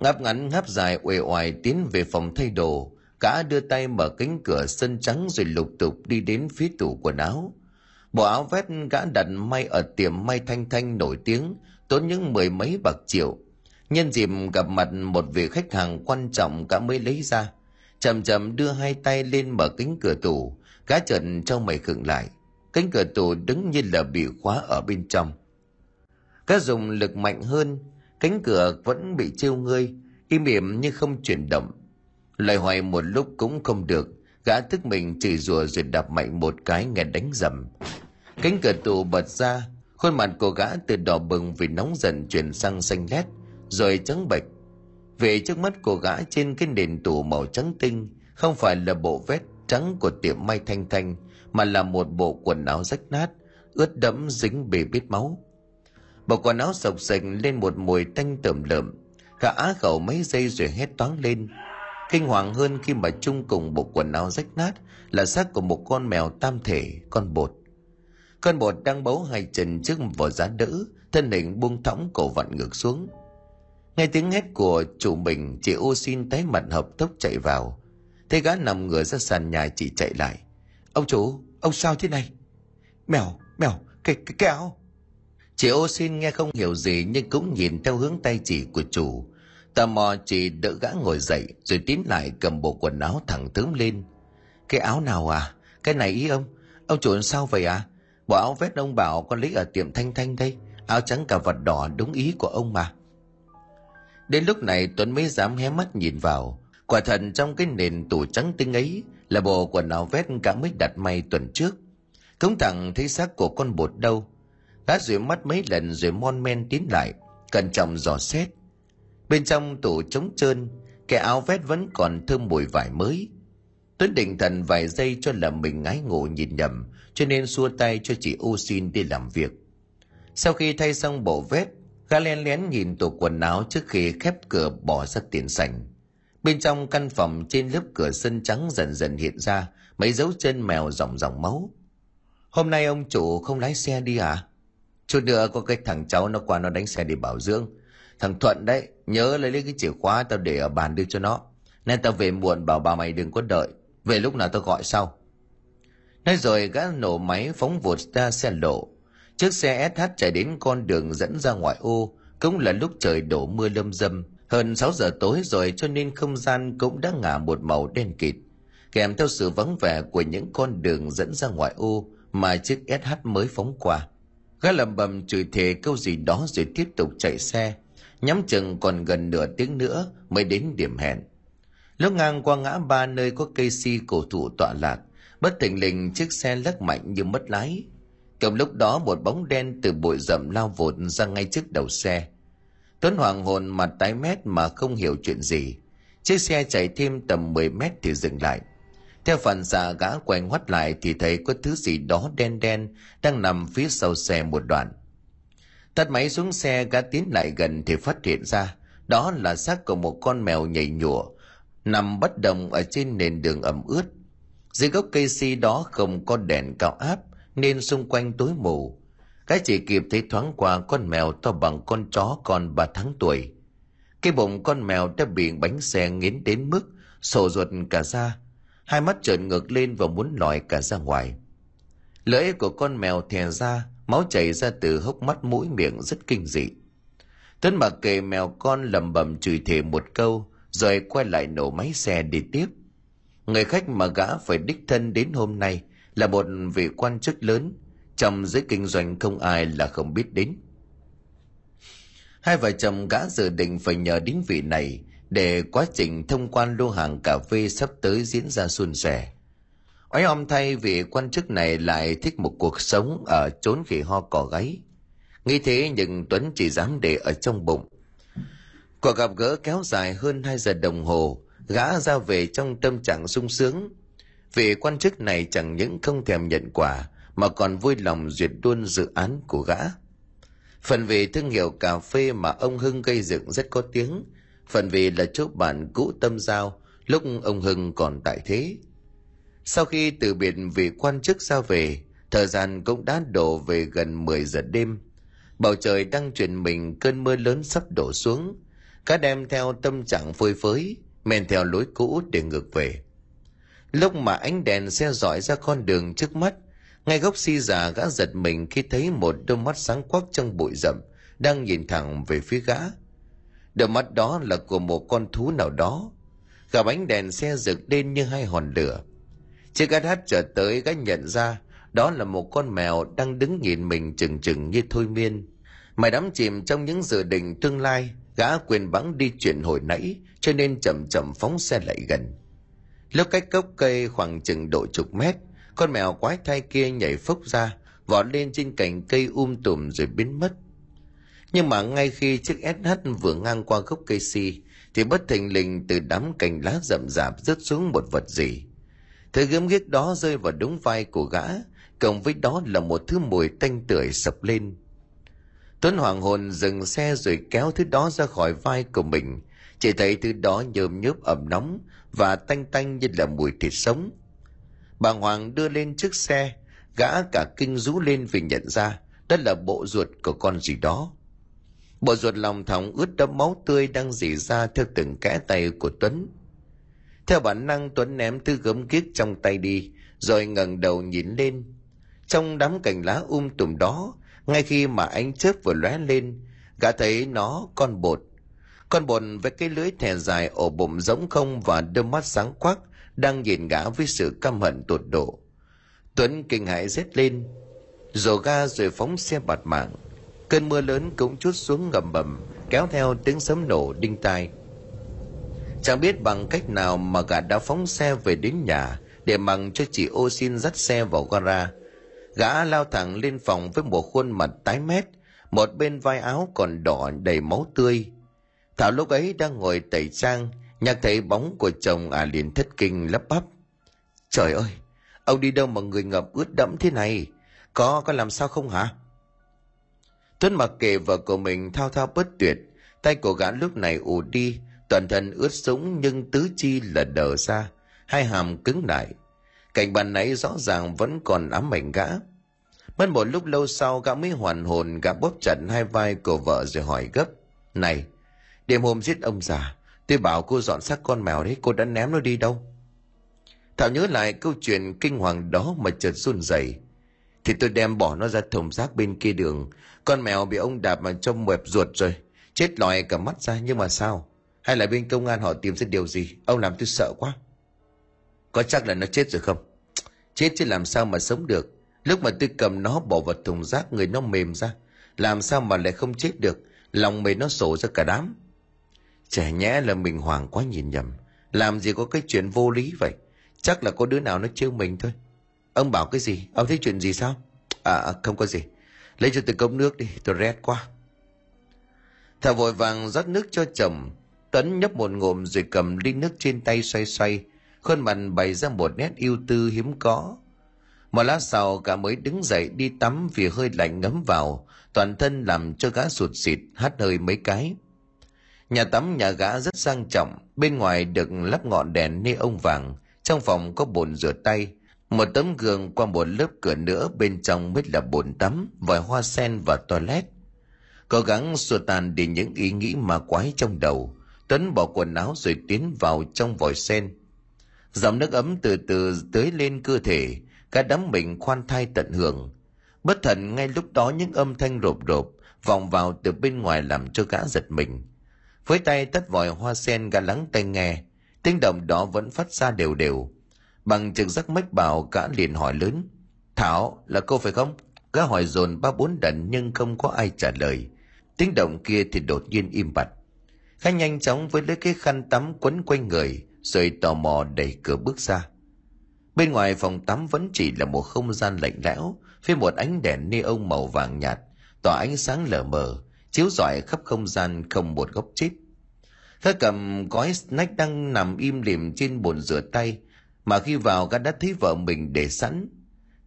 Ngáp ngắn ngáp dài uể oải tiến về phòng thay đồ, gã đưa tay mở cánh cửa sân trắng rồi lục tục đi đến phía tủ quần áo. Bộ áo vest gã đặt may ở tiệm may thanh thanh nổi tiếng, tốn những mười mấy bạc triệu. Nhân dịp gặp mặt một vị khách hàng quan trọng cả mới lấy ra. Chậm chậm đưa hai tay lên mở cánh cửa tủ, gã trần trong mày khựng lại. Cánh cửa tủ đứng như là bị khóa ở bên trong. Cá dùng lực mạnh hơn, cánh cửa vẫn bị trêu ngươi, im ỉm như không chuyển động. Lời hoài một lúc cũng không được, gã thức mình chửi rủa rồi đạp mạnh một cái nghe đánh dầm. Cánh cửa tủ bật ra, Khuôn mặt của gã từ đỏ bừng vì nóng dần chuyển sang xanh lét, rồi trắng bệch. Về trước mắt của gã trên cái nền tủ màu trắng tinh, không phải là bộ vest trắng của tiệm may thanh thanh, mà là một bộ quần áo rách nát, ướt đẫm dính bề bít máu. Bộ quần áo sộc sạch lên một mùi tanh tởm lợm, gã á khẩu mấy giây rồi hét toáng lên. Kinh hoàng hơn khi mà chung cùng bộ quần áo rách nát là xác của một con mèo tam thể, con bột. Con bột đang bấu hai chân trước vỏ giá đỡ, thân hình buông thõng cổ vặn ngược xuống. Nghe tiếng hét của chủ mình, chị ô xin tái mặt hợp tốc chạy vào. Thấy gã nằm ngửa ra sàn nhà chị chạy lại. Ông chủ, ông sao thế này? Mèo, mèo, cái, cái, cái áo. Chị ô xin nghe không hiểu gì nhưng cũng nhìn theo hướng tay chỉ của chủ. Tò mò, chị đỡ gã ngồi dậy, rồi tiến lại cầm bộ quần áo thẳng thớm lên. Cái áo nào à? Cái này ý ông? Ông chủ sao vậy à? Bộ áo vest ông bảo con lấy ở tiệm Thanh Thanh đây. Áo trắng cà vật đỏ, đúng ý của ông mà. Đến lúc này, Tuấn mới dám hé mắt nhìn vào. Quả thật, trong cái nền tủ trắng tinh ấy là bộ quần áo vest cả mới đặt may tuần trước. Cống thẳng thấy xác của con bột đâu. Gã rủi mắt mấy lần rồi mon men tiến lại, cẩn trọng dò xét. Bên trong tủ trống trơn, cái áo vest vẫn còn thơm mùi vải mới. Tuấn định thần vài giây cho là mình ngái ngủ nhìn nhầm, cho nên xua tay cho chị ô xin đi làm việc. Sau khi thay xong bộ vét, gã len lén nhìn tủ quần áo trước khi khép cửa bỏ ra tiền sảnh. Bên trong căn phòng trên lớp cửa sân trắng dần dần hiện ra mấy dấu chân mèo dòng dòng máu. Hôm nay ông chủ không lái xe đi à? Chút nữa có cái thằng cháu nó qua nó đánh xe đi bảo dưỡng. Thằng Thuận đấy, nhớ lấy lấy cái chìa khóa tao để ở bàn đưa cho nó. Nên tao về muộn bảo bà mày đừng có đợi. Về lúc nào tao gọi sau. Nói rồi gã nổ máy phóng vụt ra xe lộ. Chiếc xe SH chạy đến con đường dẫn ra ngoại ô, cũng là lúc trời đổ mưa lâm dâm. Hơn 6 giờ tối rồi cho nên không gian cũng đã ngả một màu đen kịt. Kèm theo sự vắng vẻ của những con đường dẫn ra ngoại ô mà chiếc SH mới phóng qua. Gã lầm bầm chửi thề câu gì đó rồi tiếp tục chạy xe. Nhắm chừng còn gần nửa tiếng nữa mới đến điểm hẹn. Lúc ngang qua ngã ba nơi có cây si cổ thụ tọa lạc, bất thình lình chiếc xe lắc mạnh như mất lái. Cùng lúc đó một bóng đen từ bụi rậm lao vụt ra ngay trước đầu xe. Tuấn hoàng hồn mặt tái mét mà không hiểu chuyện gì. Chiếc xe chạy thêm tầm 10 mét thì dừng lại. Theo phản xạ gã quay ngoắt lại thì thấy có thứ gì đó đen đen đang nằm phía sau xe một đoạn. Tắt máy xuống xe, gã tiến lại gần thì phát hiện ra đó là xác của một con mèo nhảy nhụa, nằm bất động ở trên nền đường ẩm ướt. Dưới gốc cây si đó không có đèn cao áp nên xung quanh tối mù. Cái chỉ kịp thấy thoáng qua con mèo to bằng con chó còn ba tháng tuổi. Cái bụng con mèo đã bị bánh xe nghiến đến mức sổ ruột cả ra. Hai mắt trợn ngược lên và muốn lòi cả ra ngoài. Lưỡi của con mèo thè ra, máu chảy ra từ hốc mắt mũi miệng rất kinh dị. Tuấn mặc kệ mèo con lầm bầm chửi thề một câu, rồi quay lại nổ máy xe đi tiếp. Người khách mà gã phải đích thân đến hôm nay là một vị quan chức lớn, trong giới kinh doanh không ai là không biết đến. Hai vợ chồng gã dự định phải nhờ đến vị này để quá trình thông quan lô hàng cà phê sắp tới diễn ra suôn sẻ. Oái om thay vị quan chức này lại thích một cuộc sống ở chốn khỉ ho cỏ gáy. Nghĩ thế nhưng Tuấn chỉ dám để ở trong bụng. Cuộc gặp gỡ kéo dài hơn 2 giờ đồng hồ, gã ra về trong tâm trạng sung sướng. Vị quan chức này chẳng những không thèm nhận quà, mà còn vui lòng duyệt luôn dự án của gã. Phần về thương hiệu cà phê mà ông Hưng gây dựng rất có tiếng, phần vì là chỗ bạn cũ tâm giao lúc ông Hưng còn tại thế. Sau khi từ biệt vị quan chức ra về, thời gian cũng đã đổ về gần 10 giờ đêm. Bầu trời đang chuyển mình cơn mưa lớn sắp đổ xuống. Cá đem theo tâm trạng phơi phới, men theo lối cũ để ngược về. Lúc mà ánh đèn xe dọi ra con đường trước mắt, ngay gốc si già gã giật mình khi thấy một đôi mắt sáng quắc trong bụi rậm đang nhìn thẳng về phía gã. Đôi mắt đó là của một con thú nào đó. Cả bánh đèn xe rực lên như hai hòn lửa. Chiếc gắt hát trở tới gã nhận ra đó là một con mèo đang đứng nhìn mình chừng chừng như thôi miên. Mày đắm chìm trong những dự định tương lai, gã quyền bắn đi chuyện hồi nãy, cho nên chậm chậm phóng xe lại gần. Lúc cách gốc cây khoảng chừng độ chục mét, con mèo quái thai kia nhảy phốc ra, vọt lên trên cành cây um tùm rồi biến mất. Nhưng mà ngay khi chiếc SH vừa ngang qua gốc cây si, thì bất thình lình từ đám cành lá rậm rạp rớt xuống một vật gì. Thứ gớm ghiếc đó rơi vào đúng vai của gã, cộng với đó là một thứ mùi tanh tưởi sập lên. Tuấn hoàng hồn dừng xe rồi kéo thứ đó ra khỏi vai của mình, chỉ thấy thứ đó nhơm nhớp ẩm nóng và tanh tanh như là mùi thịt sống. Bà Hoàng đưa lên chiếc xe, gã cả kinh rú lên vì nhận ra đó là bộ ruột của con gì đó. Bộ ruột lòng thòng ướt đẫm máu tươi đang dỉ ra theo từng kẽ tay của Tuấn. Theo bản năng Tuấn ném thứ gấm kiết trong tay đi, rồi ngẩng đầu nhìn lên. Trong đám cành lá um tùm đó, ngay khi mà ánh chớp vừa lóe lên, gã thấy nó con bột. Con bột với cái lưới thè dài ổ bụng giống không và đôi mắt sáng quắc đang nhìn gã với sự căm hận tột độ. Tuấn kinh hãi rét lên, rồ ga rồi phóng xe bạt mạng. Cơn mưa lớn cũng chút xuống ngầm bầm, kéo theo tiếng sấm nổ đinh tai. Chẳng biết bằng cách nào mà gã đã phóng xe về đến nhà để mằng cho chị ô xin dắt xe vào gara. Gã lao thẳng lên phòng với một khuôn mặt tái mét, một bên vai áo còn đỏ đầy máu tươi. Thảo lúc ấy đang ngồi tẩy trang, nhạc thấy bóng của chồng à liền thất kinh lấp bắp. Trời ơi, ông đi đâu mà người ngập ướt đẫm thế này? Có, có làm sao không hả? Tuấn mặc kệ vợ của mình thao thao bất tuyệt, tay của gã lúc này ù đi, toàn thân ướt sũng nhưng tứ chi là đờ ra, hai hàm cứng lại. Cảnh bàn nãy rõ ràng vẫn còn ám ảnh gã. Mất một lúc lâu sau gã mới hoàn hồn gã bóp chặt hai vai của vợ rồi hỏi gấp. Này, đêm hôm giết ông già, tôi bảo cô dọn xác con mèo đấy, cô đã ném nó đi đâu? Thảo nhớ lại câu chuyện kinh hoàng đó mà chợt run rẩy. Thì tôi đem bỏ nó ra thùng rác bên kia đường. Con mèo bị ông đạp mà trong mẹp ruột rồi. Chết lòi cả mắt ra, nhưng mà sao? Hay là bên công an họ tìm ra điều gì? Ông làm tôi sợ quá. Có chắc là nó chết rồi không? Chết chứ làm sao mà sống được? Lúc mà tôi cầm nó bỏ vào thùng rác, người nó mềm ra. Làm sao mà lại không chết được? Lòng mày nó sổ ra cả đám. Trẻ nhẽ là mình hoảng quá nhìn nhầm. Làm gì có cái chuyện vô lý vậy? Chắc là có đứa nào nó trêu mình thôi. Ông bảo cái gì? Ông thấy chuyện gì sao? À, à, không có gì. Lấy cho tôi cốc nước đi, tôi rét quá. Thảo vội vàng rót nước cho chồng. Tấn nhấp một ngụm rồi cầm ly nước trên tay xoay xoay. Khuôn mặt bày ra một nét yêu tư hiếm có. Một lát sau cả mới đứng dậy đi tắm vì hơi lạnh ngấm vào. Toàn thân làm cho gã sụt xịt, hát hơi mấy cái. Nhà tắm nhà gã rất sang trọng. Bên ngoài được lắp ngọn đèn nê ông vàng. Trong phòng có bồn rửa tay. Một tấm gương qua một lớp cửa nữa bên trong mới là bồn tắm, vòi hoa sen và toilet. Cố gắng xua tan đi những ý nghĩ ma quái trong đầu. Tuấn bỏ quần áo rồi tiến vào trong vòi sen. Dòng nước ấm từ từ tới lên cơ thể, cả đám mình khoan thai tận hưởng. Bất thần ngay lúc đó những âm thanh rộp rộp vọng vào từ bên ngoài làm cho gã giật mình. Với tay tắt vòi hoa sen gã lắng tai nghe, tiếng động đó vẫn phát ra đều đều. Bằng trực giác mách bảo cả liền hỏi lớn. Thảo, là cô phải không? Gã hỏi dồn ba bốn lần nhưng không có ai trả lời. Tiếng động kia thì đột nhiên im bặt. Khá nhanh chóng với lấy cái khăn tắm quấn quanh người, rồi tò mò đẩy cửa bước ra. Bên ngoài phòng tắm vẫn chỉ là một không gian lạnh lẽo, với một ánh đèn neon màu vàng nhạt, tỏa ánh sáng lờ mờ, chiếu rọi khắp không gian không một góc chết. Khá cầm gói snack đang nằm im lìm trên bồn rửa tay, mà khi vào gã đã thấy vợ mình để sẵn.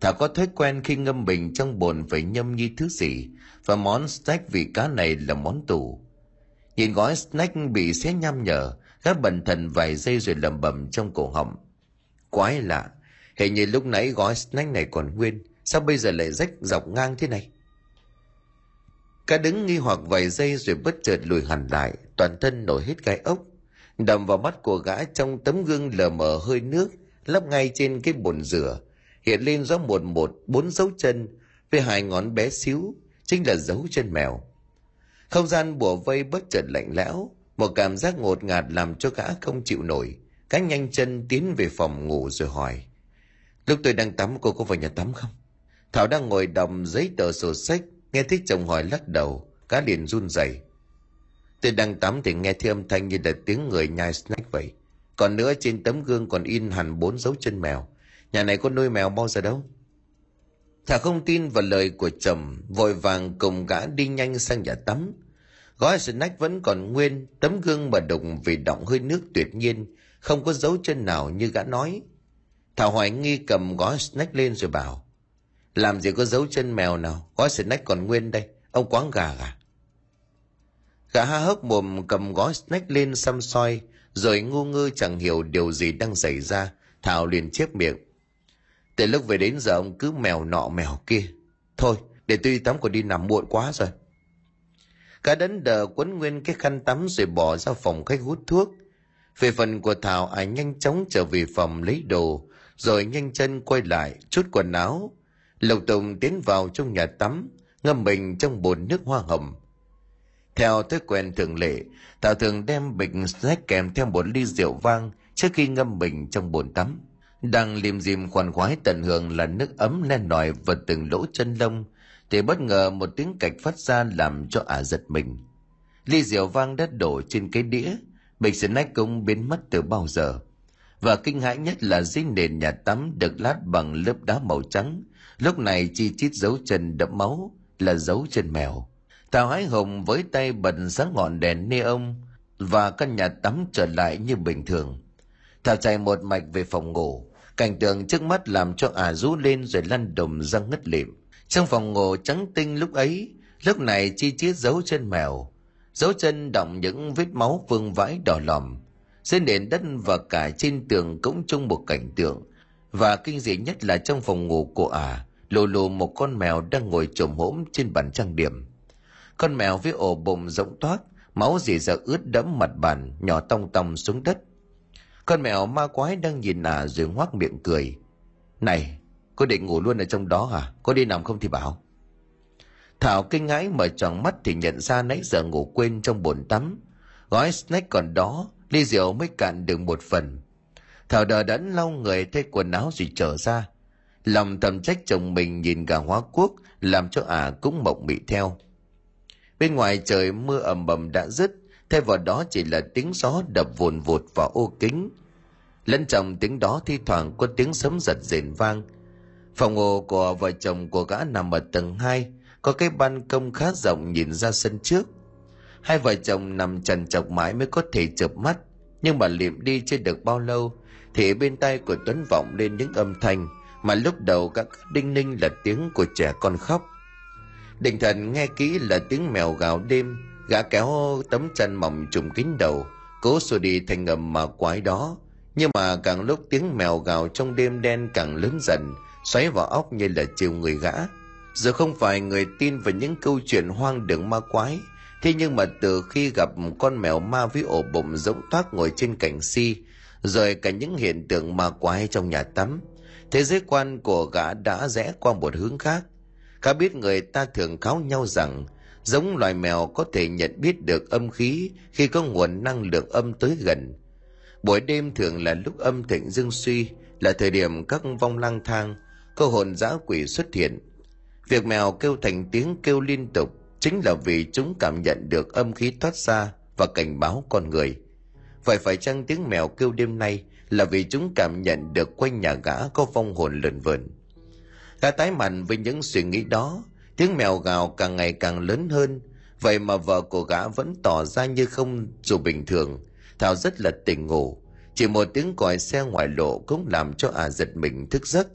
Thảo có thói quen khi ngâm mình trong bồn phải nhâm nhi thứ gì, và món snack vị cá này là món tủ. Nhìn gói snack bị xé nham nhở, gã bần thần vài giây rồi lầm bầm trong cổ họng. Quái lạ, hình như lúc nãy gói snack này còn nguyên, sao bây giờ lại rách dọc ngang thế này? Cá đứng nghi hoặc vài giây rồi bất chợt lùi hẳn lại, toàn thân nổi hết gai ốc. Đầm vào mắt của gã trong tấm gương lờ mờ hơi nước, lắp ngay trên cái bồn rửa, hiện lên rõ một một bốn dấu chân với hai ngón bé xíu, chính là dấu chân mèo. Không gian bùa vây bất chợt lạnh lẽo, một cảm giác ngột ngạt làm cho gã không chịu nổi. Gã nhanh chân tiến về phòng ngủ rồi hỏi. Lúc tôi đang tắm cô có vào nhà tắm không? Thảo đang ngồi đọc giấy tờ sổ sách, nghe thấy chồng hỏi lắc đầu, gã liền run rẩy. Tôi đang tắm thì nghe thấy âm thanh như là tiếng người nhai snack vậy. Còn nữa trên tấm gương còn in hẳn bốn dấu chân mèo. Nhà này có nuôi mèo bao giờ đâu? Thảo không tin vào lời của chồng, vội vàng cùng gã đi nhanh sang nhà tắm. Gói snack vẫn còn nguyên, tấm gương mà đụng vì động hơi nước tuyệt nhiên, không có dấu chân nào như gã nói. Thảo hoài nghi cầm gói snack lên rồi bảo. Làm gì có dấu chân mèo nào, gói snack còn nguyên đây, ông quáng gà à? Gã ha hốc mồm cầm gói snack lên xăm soi, rồi ngu ngơ chẳng hiểu điều gì đang xảy ra, Thảo liền chép miệng. Từ lúc về đến giờ ông cứ mèo nọ mèo kia. Thôi, để tôi tắm còn đi nằm muộn quá rồi. Cả đấn đờ quấn nguyên cái khăn tắm rồi bỏ ra phòng khách hút thuốc. Về phần của Thảo, ai nhanh chóng trở về phòng lấy đồ, rồi nhanh chân quay lại, chút quần áo. Lộc Tùng tiến vào trong nhà tắm, ngâm mình trong bồn nước hoa hồng. Theo thói quen thường lệ, Thảo thường đem bình snack kèm theo một ly rượu vang trước khi ngâm mình trong bồn tắm. Đang liềm dìm khoan khoái tận hưởng là nước ấm len lỏi vào từng lỗ chân lông, thì bất ngờ một tiếng cạch phát ra làm cho ả giật mình. Ly rượu vang đất đổ trên cái đĩa, bịch snack cũng biến mất từ bao giờ. Và kinh hãi nhất là dưới nền nhà tắm được lát bằng lớp đá màu trắng, lúc này chi chít dấu chân đẫm máu là dấu chân mèo. Tào hái hùng với tay bật sáng ngọn đèn neon và căn nhà tắm trở lại như bình thường. Thảo chạy một mạch về phòng ngủ, cảnh tượng trước mắt làm cho ả rú lên rồi lăn đùng răng ngất lịm. Trong phòng ngủ trắng tinh lúc ấy lúc này chi chít dấu chân mèo. Dấu chân động những vết máu vương vãi đỏ lòm. Dưới nền đất và cả trên tường cũng chung một cảnh tượng. Và kinh dị nhất là trong phòng ngủ của ả lù lù một con mèo đang ngồi trồm hỗn trên bàn trang điểm con mèo với ổ bụng rộng toát, máu dì ra ướt đẫm mặt bàn, nhỏ tong tong xuống đất. Con mèo ma quái đang nhìn ả rồi ngoác miệng cười. Này, cô định ngủ luôn ở trong đó à? Có đi nằm không thì bảo. Thảo kinh ngãi mở tròn mắt thì nhận ra nãy giờ ngủ quên trong bồn tắm. Gói snack còn đó, ly rượu mới cạn được một phần. Thảo đờ đẫn lau người thay quần áo rồi trở ra. Lòng thầm trách chồng mình nhìn gà hóa quốc làm cho ả cũng mộng mị theo bên ngoài trời mưa ầm ầm đã dứt thay vào đó chỉ là tiếng gió đập vồn vụt vào ô kính. Lẫn trong tiếng đó thi thoảng có tiếng sấm giật rền vang. Phòng ngủ của vợ chồng của gã nằm ở tầng 2, có cái ban công khá rộng nhìn ra sân trước. Hai vợ chồng nằm trần chọc mãi mới có thể chợp mắt nhưng mà liệm đi chưa được bao lâu thì bên tay của tuấn vọng lên những âm thanh mà lúc đầu các đinh ninh là tiếng của trẻ con khóc định thần nghe kỹ là tiếng mèo gào đêm, gã kéo tấm chăn mỏng trùm kín đầu, cố xua đi thành ngầm mà quái đó. Nhưng mà càng lúc tiếng mèo gào trong đêm đen càng lớn dần, xoáy vào óc như là chiều người gã. Giờ không phải người tin vào những câu chuyện hoang đường ma quái, thế nhưng mà từ khi gặp con mèo ma với ổ bụng rỗng thoát ngồi trên cành si rồi cả những hiện tượng ma quái trong nhà tắm, thế giới quan của gã đã rẽ qua một hướng khác. Cá biết người ta thường cáo nhau rằng, giống loài mèo có thể nhận biết được âm khí khi có nguồn năng lượng âm tới gần. Buổi đêm thường là lúc âm thịnh dương suy, là thời điểm các vong lang thang cơ hồn dã quỷ xuất hiện. Việc mèo kêu thành tiếng kêu liên tục chính là vì chúng cảm nhận được âm khí thoát ra và cảnh báo con người. Vậy phải chăng tiếng mèo kêu đêm nay là vì chúng cảm nhận được quanh nhà gã có vong hồn lượn vượn gã tái mặt với những suy nghĩ đó. Tiếng mèo gào càng ngày càng lớn hơn. Vậy mà vợ của gã vẫn tỏ ra như không dù bình thường. Thảo rất là tỉnh ngủ. Chỉ một tiếng còi xe ngoài lộ cũng làm cho à giật mình thức giấc.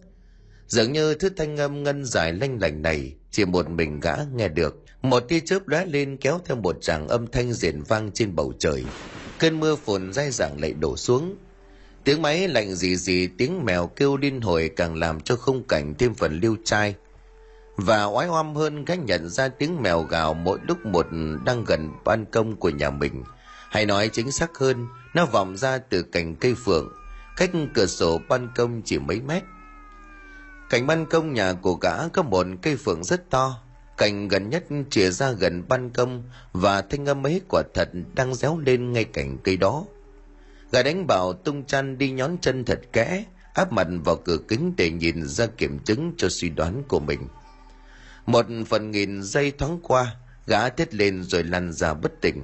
Dường như thứ thanh âm ngân dài lanh lành này chỉ một mình gã nghe được. Một tia chớp lóe lên kéo theo một tràng âm thanh rền vang trên bầu trời. Cơn mưa phùn dai dẳng lại đổ xuống tiếng máy lạnh gì gì tiếng mèo kêu điên hồi càng làm cho khung cảnh thêm phần lưu trai. Và oái oăm hơn cách nhận ra tiếng mèo gào mỗi lúc một đang gần ban công của nhà mình. Hay nói chính xác hơn, nó vọng ra từ cành cây phượng, cách cửa sổ ban công chỉ mấy mét. Cạnh ban công nhà của gã có một cây phượng rất to, cành gần nhất chìa ra gần ban công và thanh âm ấy quả thật đang réo lên ngay cạnh cây đó gã đánh bảo tung chăn đi nhón chân thật kẽ, áp mặt vào cửa kính để nhìn ra kiểm chứng cho suy đoán của mình. Một phần nghìn giây thoáng qua, gã thét lên rồi lăn ra bất tỉnh.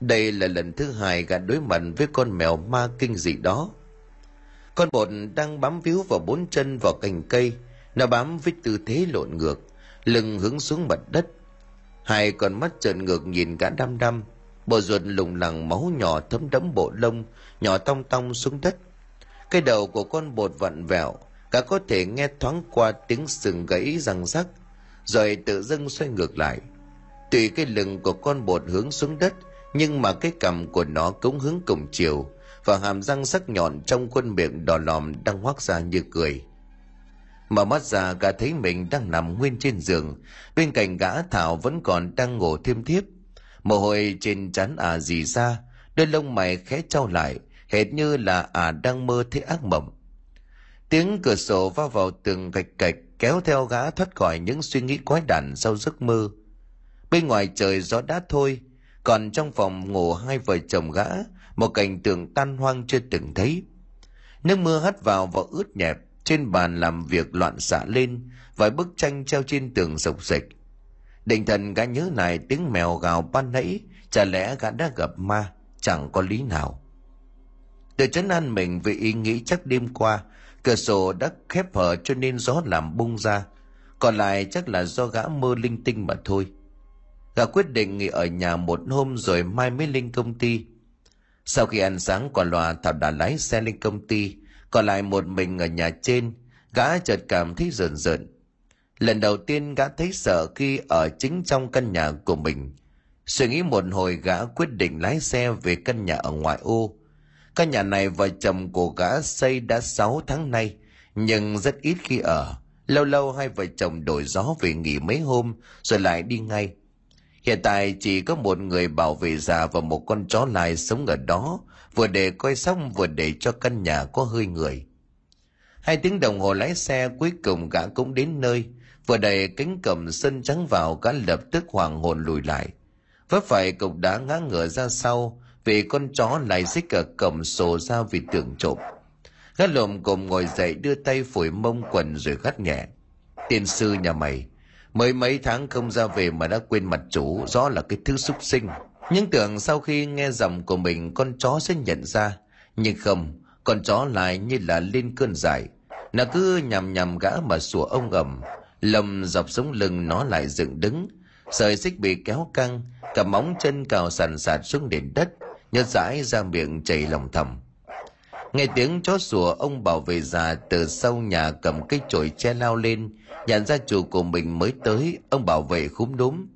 Đây là lần thứ hai gã đối mặt với con mèo ma kinh dị đó. Con bột đang bám víu vào bốn chân vào cành cây, nó bám với tư thế lộn ngược, lưng hướng xuống mặt đất. Hai con mắt trợn ngược nhìn gã đăm đăm bộ ruột lủng lẳng máu nhỏ thấm đẫm bộ lông nhỏ tong tong xuống đất. Cái đầu của con bột vặn vẹo, cả có thể nghe thoáng qua tiếng sừng gãy răng rắc, rồi tự dưng xoay ngược lại. Tùy cái lưng của con bột hướng xuống đất, nhưng mà cái cằm của nó cũng hướng cùng chiều, và hàm răng sắc nhọn trong khuôn miệng đỏ lòm đang hoác ra như cười. Mở mắt ra, gã thấy mình đang nằm nguyên trên giường. Bên cạnh gã, thảo vẫn còn đang ngủ thêm thiếp. Mồ hôi trên trán à dì ra, đôi lông mày khẽ trao lại hệt như là à đang mơ thấy ác mộng. Tiếng cửa sổ va vào tường gạch cạch kéo theo gã thoát khỏi những suy nghĩ quái đản sau giấc mơ. Bên ngoài trời gió đã thôi, còn trong phòng ngủ hai vợ chồng gã, một cảnh tượng tan hoang chưa từng thấy. Nước mưa hắt vào và ướt nhẹp, trên bàn làm việc loạn xạ lên, vài bức tranh treo trên tường sộc sịch định thần gã nhớ lại tiếng mèo gào ban nãy, chả lẽ gã đã gặp ma, chẳng có lý nào để chấn an mình vì ý nghĩ chắc đêm qua, cửa sổ đã khép hở cho nên gió làm bung ra. Còn lại chắc là do gã mơ linh tinh mà thôi. Gã quyết định nghỉ ở nhà một hôm rồi mai mới lên công ty. Sau khi ăn sáng quả lòa thảo đã lái xe lên công ty, còn lại một mình ở nhà trên, gã chợt cảm thấy rợn rợn. Lần đầu tiên gã thấy sợ khi ở chính trong căn nhà của mình. Suy nghĩ một hồi gã quyết định lái xe về căn nhà ở ngoại ô căn nhà này vợ chồng của gã xây đã 6 tháng nay, nhưng rất ít khi ở. Lâu lâu hai vợ chồng đổi gió về nghỉ mấy hôm, rồi lại đi ngay. Hiện tại chỉ có một người bảo vệ già và một con chó lại sống ở đó, vừa để coi xong vừa để cho căn nhà có hơi người. Hai tiếng đồng hồ lái xe cuối cùng gã cũng đến nơi. Vừa đẩy cánh cầm sân trắng vào, gã lập tức hoàng hồn lùi lại. Vấp phải cục đá ngã ngửa ra sau vì con chó lại xích ở cổng sổ ra vì tưởng trộm. Gã lồm cồm ngồi dậy đưa tay phủi mông quần rồi gắt nhẹ. Tiên sư nhà mày, mới mấy tháng không ra về mà đã quên mặt chủ, rõ là cái thứ súc sinh. Nhưng tưởng sau khi nghe giọng của mình, con chó sẽ nhận ra. Nhưng không, con chó lại như là lên cơn dại. Nó cứ nhằm nhằm gã mà sủa ông ầm lầm dọc sống lưng nó lại dựng đứng. Sợi xích bị kéo căng, cả móng chân cào sàn sạt xuống nền đất nhớt dãi ra miệng chảy lòng thầm. Nghe tiếng chó sủa, ông bảo vệ già, từ sau nhà cầm cây chổi che lao lên nhận ra chủ của mình mới tới, ông bảo vệ khúm núm.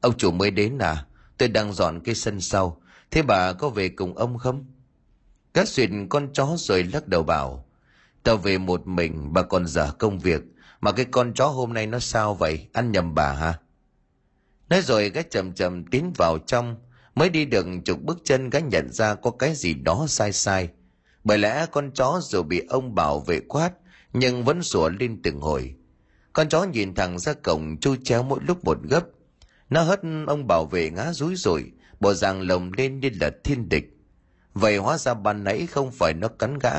Ông chủ mới đến à? Tôi đang dọn cái sân sau. Thế bà có về cùng ông không? Các xuyên con chó rồi lắc đầu bảo, tao về một mình, bà còn dở công việc. Mà cái con chó hôm nay nó sao vậy? Ăn nhầm bà hả? Nói rồi gã chầm chầm tiến vào trong mới đi được chục bước chân gã nhận ra có cái gì đó sai sai. Bởi lẽ con chó dù bị ông bảo vệ quát, nhưng vẫn sủa lên từng hồi. Con chó nhìn thẳng ra cổng chui chéo mỗi lúc một gấp. Nó hất ông bảo vệ ngã rúi rồi, bộ dạng lồng lên như là thiên địch. Vậy hóa ra ban nãy không phải nó cắn gã,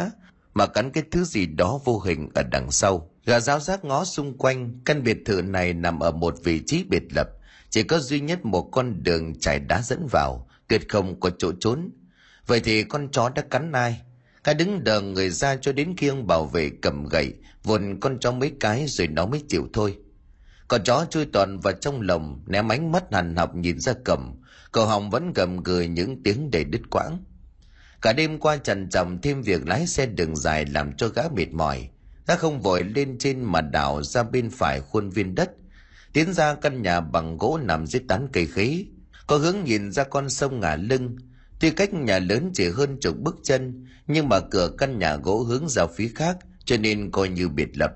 mà cắn cái thứ gì đó vô hình ở đằng sau. Gà giáo giác ngó xung quanh, căn biệt thự này nằm ở một vị trí biệt lập chỉ có duy nhất một con đường trải đá dẫn vào, tuyệt không có chỗ trốn. Vậy thì con chó đã cắn ai? Cái đứng đờ người ra cho đến khi ông bảo vệ cầm gậy vồn con chó mấy cái rồi nó mới chịu thôi. Con chó chui toàn vào trong lồng, ném ánh mắt hằn học nhìn ra cầm. Cậu hồng vẫn gầm gừ những tiếng để đứt quãng. Cả đêm qua trần trầm thêm việc lái xe đường dài làm cho gã mệt mỏi. Gã không vội lên trên mà đảo ra bên phải khuôn viên đất tiến ra căn nhà bằng gỗ nằm dưới tán cây khế. Có hướng nhìn ra con sông ngả lưng. Tuy cách nhà lớn chỉ hơn chục bước chân, nhưng mà cửa căn nhà gỗ hướng ra phía khác, cho nên coi như biệt lập.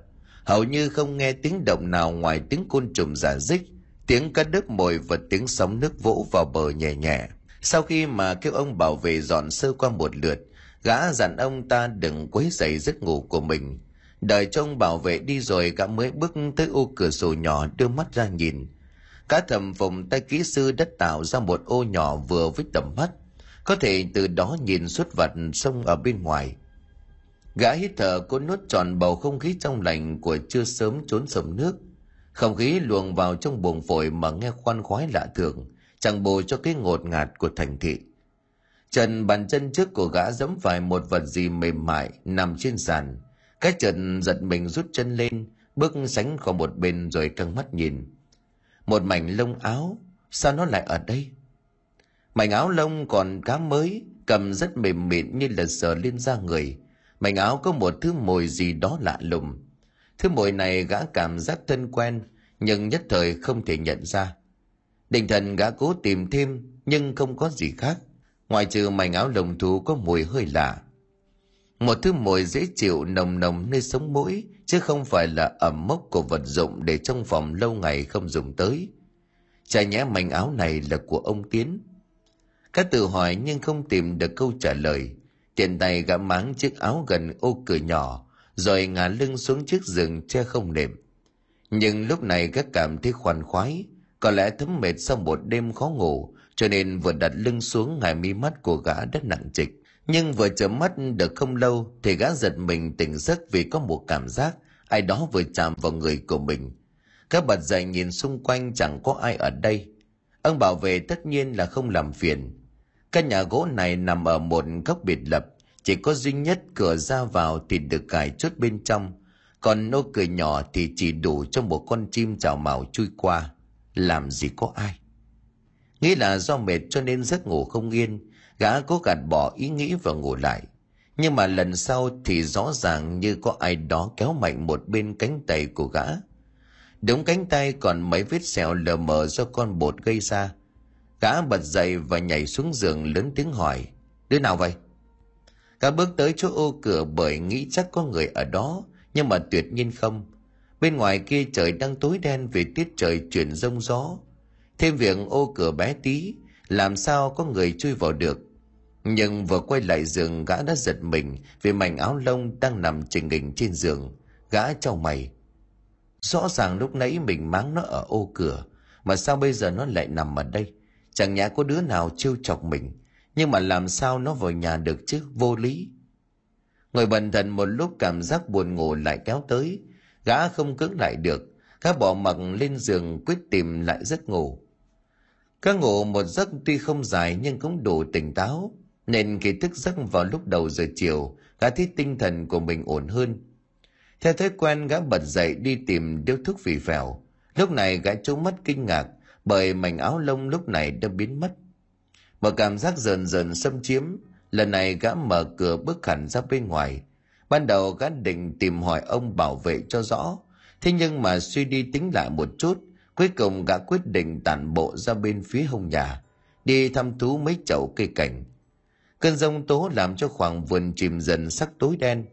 Hầu như không nghe tiếng động nào ngoài tiếng côn trùng giả dích, tiếng cá đớp mồi và tiếng sóng nước vỗ vào bờ nhẹ nhẹ. Sau khi mà kêu ông bảo vệ dọn sơ qua một lượt, gã dặn ông ta đừng quấy rầy giấc ngủ của mình đợi trông bảo vệ đi rồi gã mới bước tới ô cửa sổ nhỏ đưa mắt ra nhìn. Cá thầm vùng tay kỹ sư đất tạo ra một ô nhỏ vừa với tầm mắt, có thể từ đó nhìn suốt vặt sông ở bên ngoài. Gã hít thở cố nuốt tròn bầu không khí trong lành của chưa sớm trốn sầm nước. Không khí luồng vào trong buồng phổi mà nghe khoan khoái lạ thường, chẳng bù cho cái ngột ngạt của thành thị. Trần bàn chân trước của gã giẫm phải một vật gì mềm mại nằm trên sàn cái trần giật mình rút chân lên, bước sánh khỏi một bên rồi căng mắt nhìn. Một mảnh lông áo, sao nó lại ở đây? Mảnh áo lông còn cá mới, cầm rất mềm mịn như là sờ lên da người. Mảnh áo có một thứ mùi gì đó lạ lùng. Thứ mùi này gã cảm giác thân quen, nhưng nhất thời không thể nhận ra. Định thần gã cố tìm thêm, nhưng không có gì khác. Ngoài trừ mảnh áo lồng thú có mùi hơi lạ một thứ mùi dễ chịu, nồng nồng nơi sống mũi, chứ không phải là ẩm mốc của vật dụng để trong phòng lâu ngày không dùng tới. Chả nhẽ mảnh áo này là của ông tiến. Các tự hỏi nhưng không tìm được câu trả lời. Tiện tay gã máng chiếc áo gần ô cửa nhỏ, rồi ngả lưng xuống chiếc giường che không nệm. Nhưng lúc này gã cảm thấy khoan khoái, có lẽ thấm mệt sau một đêm khó ngủ, cho nên vừa đặt lưng xuống, ngài mi mắt của gã đã nặng trịch nhưng vừa chớm mắt được không lâu thì gã giật mình tỉnh giấc vì có một cảm giác ai đó vừa chạm vào người của mình. Các bật dậy nhìn xung quanh chẳng có ai ở đây. Ông bảo vệ tất nhiên là không làm phiền. Căn nhà gỗ này nằm ở một góc biệt lập, chỉ có duy nhất cửa ra vào thì được cài chốt bên trong. Còn nô cửa nhỏ thì chỉ đủ cho một con chim chào màu chui qua. Làm gì có ai? Nghĩ là do mệt cho nên giấc ngủ không yên gã cố gạt bỏ ý nghĩ và ngủ lại. Nhưng mà lần sau thì rõ ràng như có ai đó kéo mạnh một bên cánh tay của gã. Đống cánh tay còn mấy vết sẹo lờ mờ do con bột gây ra. Gã bật dậy và nhảy xuống giường lớn tiếng hỏi, đứa nào vậy? Gã bước tới chỗ ô cửa bởi nghĩ chắc có người ở đó, nhưng mà tuyệt nhiên không. Bên ngoài kia trời đang tối đen vì tiết trời chuyển rông gió. Thêm việc ô cửa bé tí, làm sao có người chui vào được? Nhưng vừa quay lại giường, gã đã giật mình vì mảnh áo lông đang nằm trình hình trên giường. Gã trao mày. Rõ ràng lúc nãy mình máng nó ở ô cửa, mà sao bây giờ nó lại nằm ở đây? Chẳng nhẽ có đứa nào trêu chọc mình, nhưng mà làm sao nó vào nhà được chứ, vô lý? Ngồi bần thần một lúc, cảm giác buồn ngủ lại kéo tới. Gã không cưỡng lại được, gã bỏ mặc lên giường, quyết tìm lại giấc ngủ. Gã ngủ một giấc tuy không dài nhưng cũng đủ tỉnh táo nên khi thức giấc vào lúc đầu giờ chiều, gã thấy tinh thần của mình ổn hơn. Theo thói quen, gã bật dậy đi tìm điếu thuốc phì phèo. Lúc này gã trố mắt kinh ngạc bởi mảnh áo lông lúc này đã biến mất. Một cảm giác dần dần xâm chiếm, lần này gã mở cửa bước hẳn ra bên ngoài. Ban đầu gã định tìm hỏi ông bảo vệ cho rõ, thế nhưng mà suy đi tính lại một chút, cuối cùng gã quyết định tản bộ ra bên phía hông nhà, đi thăm thú mấy chậu cây cảnh cơn rông tố làm cho khoảng vườn chìm dần sắc tối đen.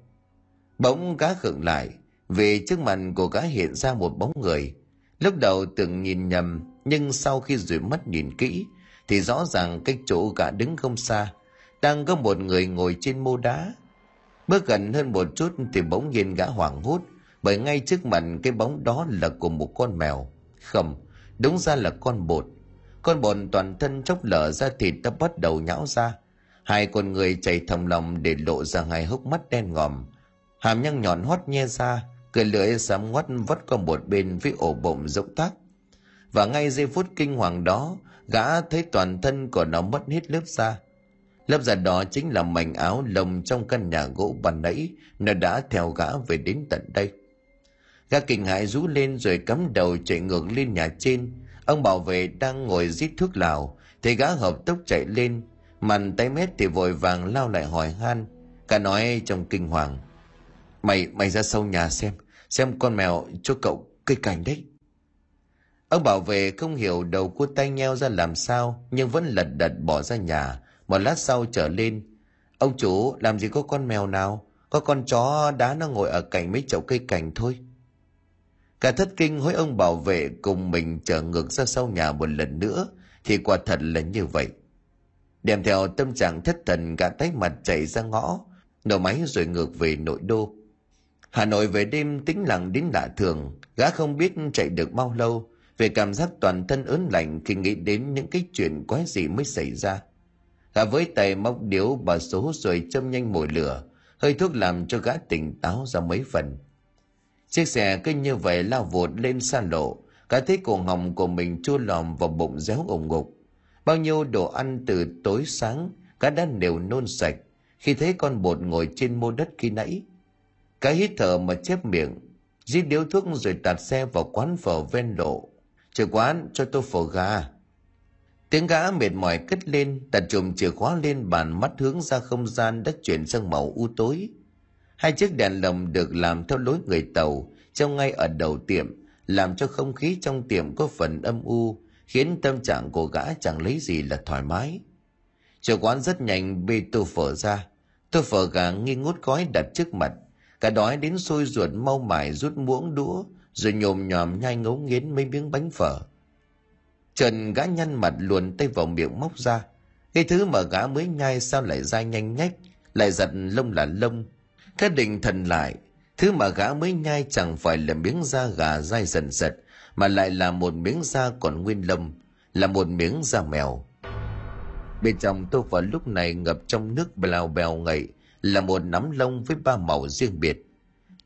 Bỗng cá khựng lại vì trước mặt của cá hiện ra một bóng người. Lúc đầu tưởng nhìn nhầm, nhưng sau khi rủi mắt nhìn kỹ, thì rõ ràng cách chỗ gã đứng không xa. Đang có một người ngồi trên mô đá. Bước gần hơn một chút thì bỗng nhiên gã hoảng hốt, bởi ngay trước mặt cái bóng đó là của một con mèo. Không, đúng ra là con bột. Con bột toàn thân chốc lở ra thịt đã bắt đầu nhão ra hai con người chảy thầm lòng để lộ ra hai hốc mắt đen ngòm. Hàm nhăn nhọn hót nhe ra cười lưỡi sám ngoắt vắt qua một bên với ổ bụng rỗng tác. Và ngay giây phút kinh hoàng đó, gã thấy toàn thân của nó mất hết lớp da. Lớp da đó chính là mảnh áo lồng trong căn nhà gỗ bàn nãy, nó đã theo gã về đến tận đây. Gã kinh hãi rú lên rồi cắm đầu chạy ngược lên nhà trên. Ông bảo vệ đang ngồi rít thuốc lào thì gã hợp tốc chạy lên màn tay mét thì vội vàng lao lại hỏi han, cả nói trong kinh hoàng. Mày mày ra sau nhà xem xem con mèo cho cậu cây cảnh đấy. Ông bảo vệ không hiểu đầu cua tay nheo ra làm sao, nhưng vẫn lật đật bỏ ra nhà. Một lát sau trở lên, ông chủ, làm gì có con mèo nào? Có con chó đá nó ngồi ở cạnh mấy chậu cây cảnh thôi. Cả thất kinh hối ông bảo vệ cùng mình trở ngược ra sau nhà một lần nữa, thì quả thật là như vậy đem theo tâm trạng thất thần gã tái mặt chạy ra ngõ, nổ máy rồi ngược về nội đô. Hà nội về đêm tĩnh lặng đến lạ thường, gã không biết chạy được bao lâu, về cảm giác toàn thân ớn lạnh khi nghĩ đến những cái chuyện quái gì mới xảy ra. Gã với tay móc điếu bà số rồi châm nhanh mồi lửa, hơi thuốc làm cho gã tỉnh táo ra mấy phần. Chiếc xe cứ như vậy lao vụt lên xa lộ, gã thấy cổ họng của mình chua lòm vào bụng réo ủng ngục bao nhiêu đồ ăn từ tối sáng, cá đã đều nôn sạch. Khi thấy con bột ngồi trên mô đất khi nãy Cá hít thở mà chép miệng giết điếu thuốc rồi tạt xe vào quán phở ven lộ. Chờ quán cho tôi phở gà. Tiếng gã mệt mỏi cất lên đặt chùm chìa khóa lên bàn mắt hướng ra không gian đã chuyển sang màu u tối. Hai chiếc đèn lồng được làm theo lối người tàu treo ngay ở đầu tiệm, làm cho không khí trong tiệm có phần âm u khiến tâm trạng của gã chẳng lấy gì là thoải mái. Chủ quán rất nhanh bê tô phở ra. Tô phở gà nghi ngút gói đặt trước mặt. Cả đói đến sôi ruột mau mải rút muỗng đũa, rồi nhồm nhòm nhai ngấu nghiến mấy miếng bánh phở. Trần gã nhăn mặt luồn tay vào miệng móc ra. Cái thứ mà gã mới nhai sao lại dai nhanh nhách, lại giật lông là lông. Cái định thần lại, thứ mà gã mới nhai chẳng phải là miếng da gà dai dần dật mà lại là một miếng da còn nguyên lâm, là một miếng da mèo. Bên trong tôi vào lúc này ngập trong nước bèo bèo ngậy là một nắm lông với ba màu riêng biệt.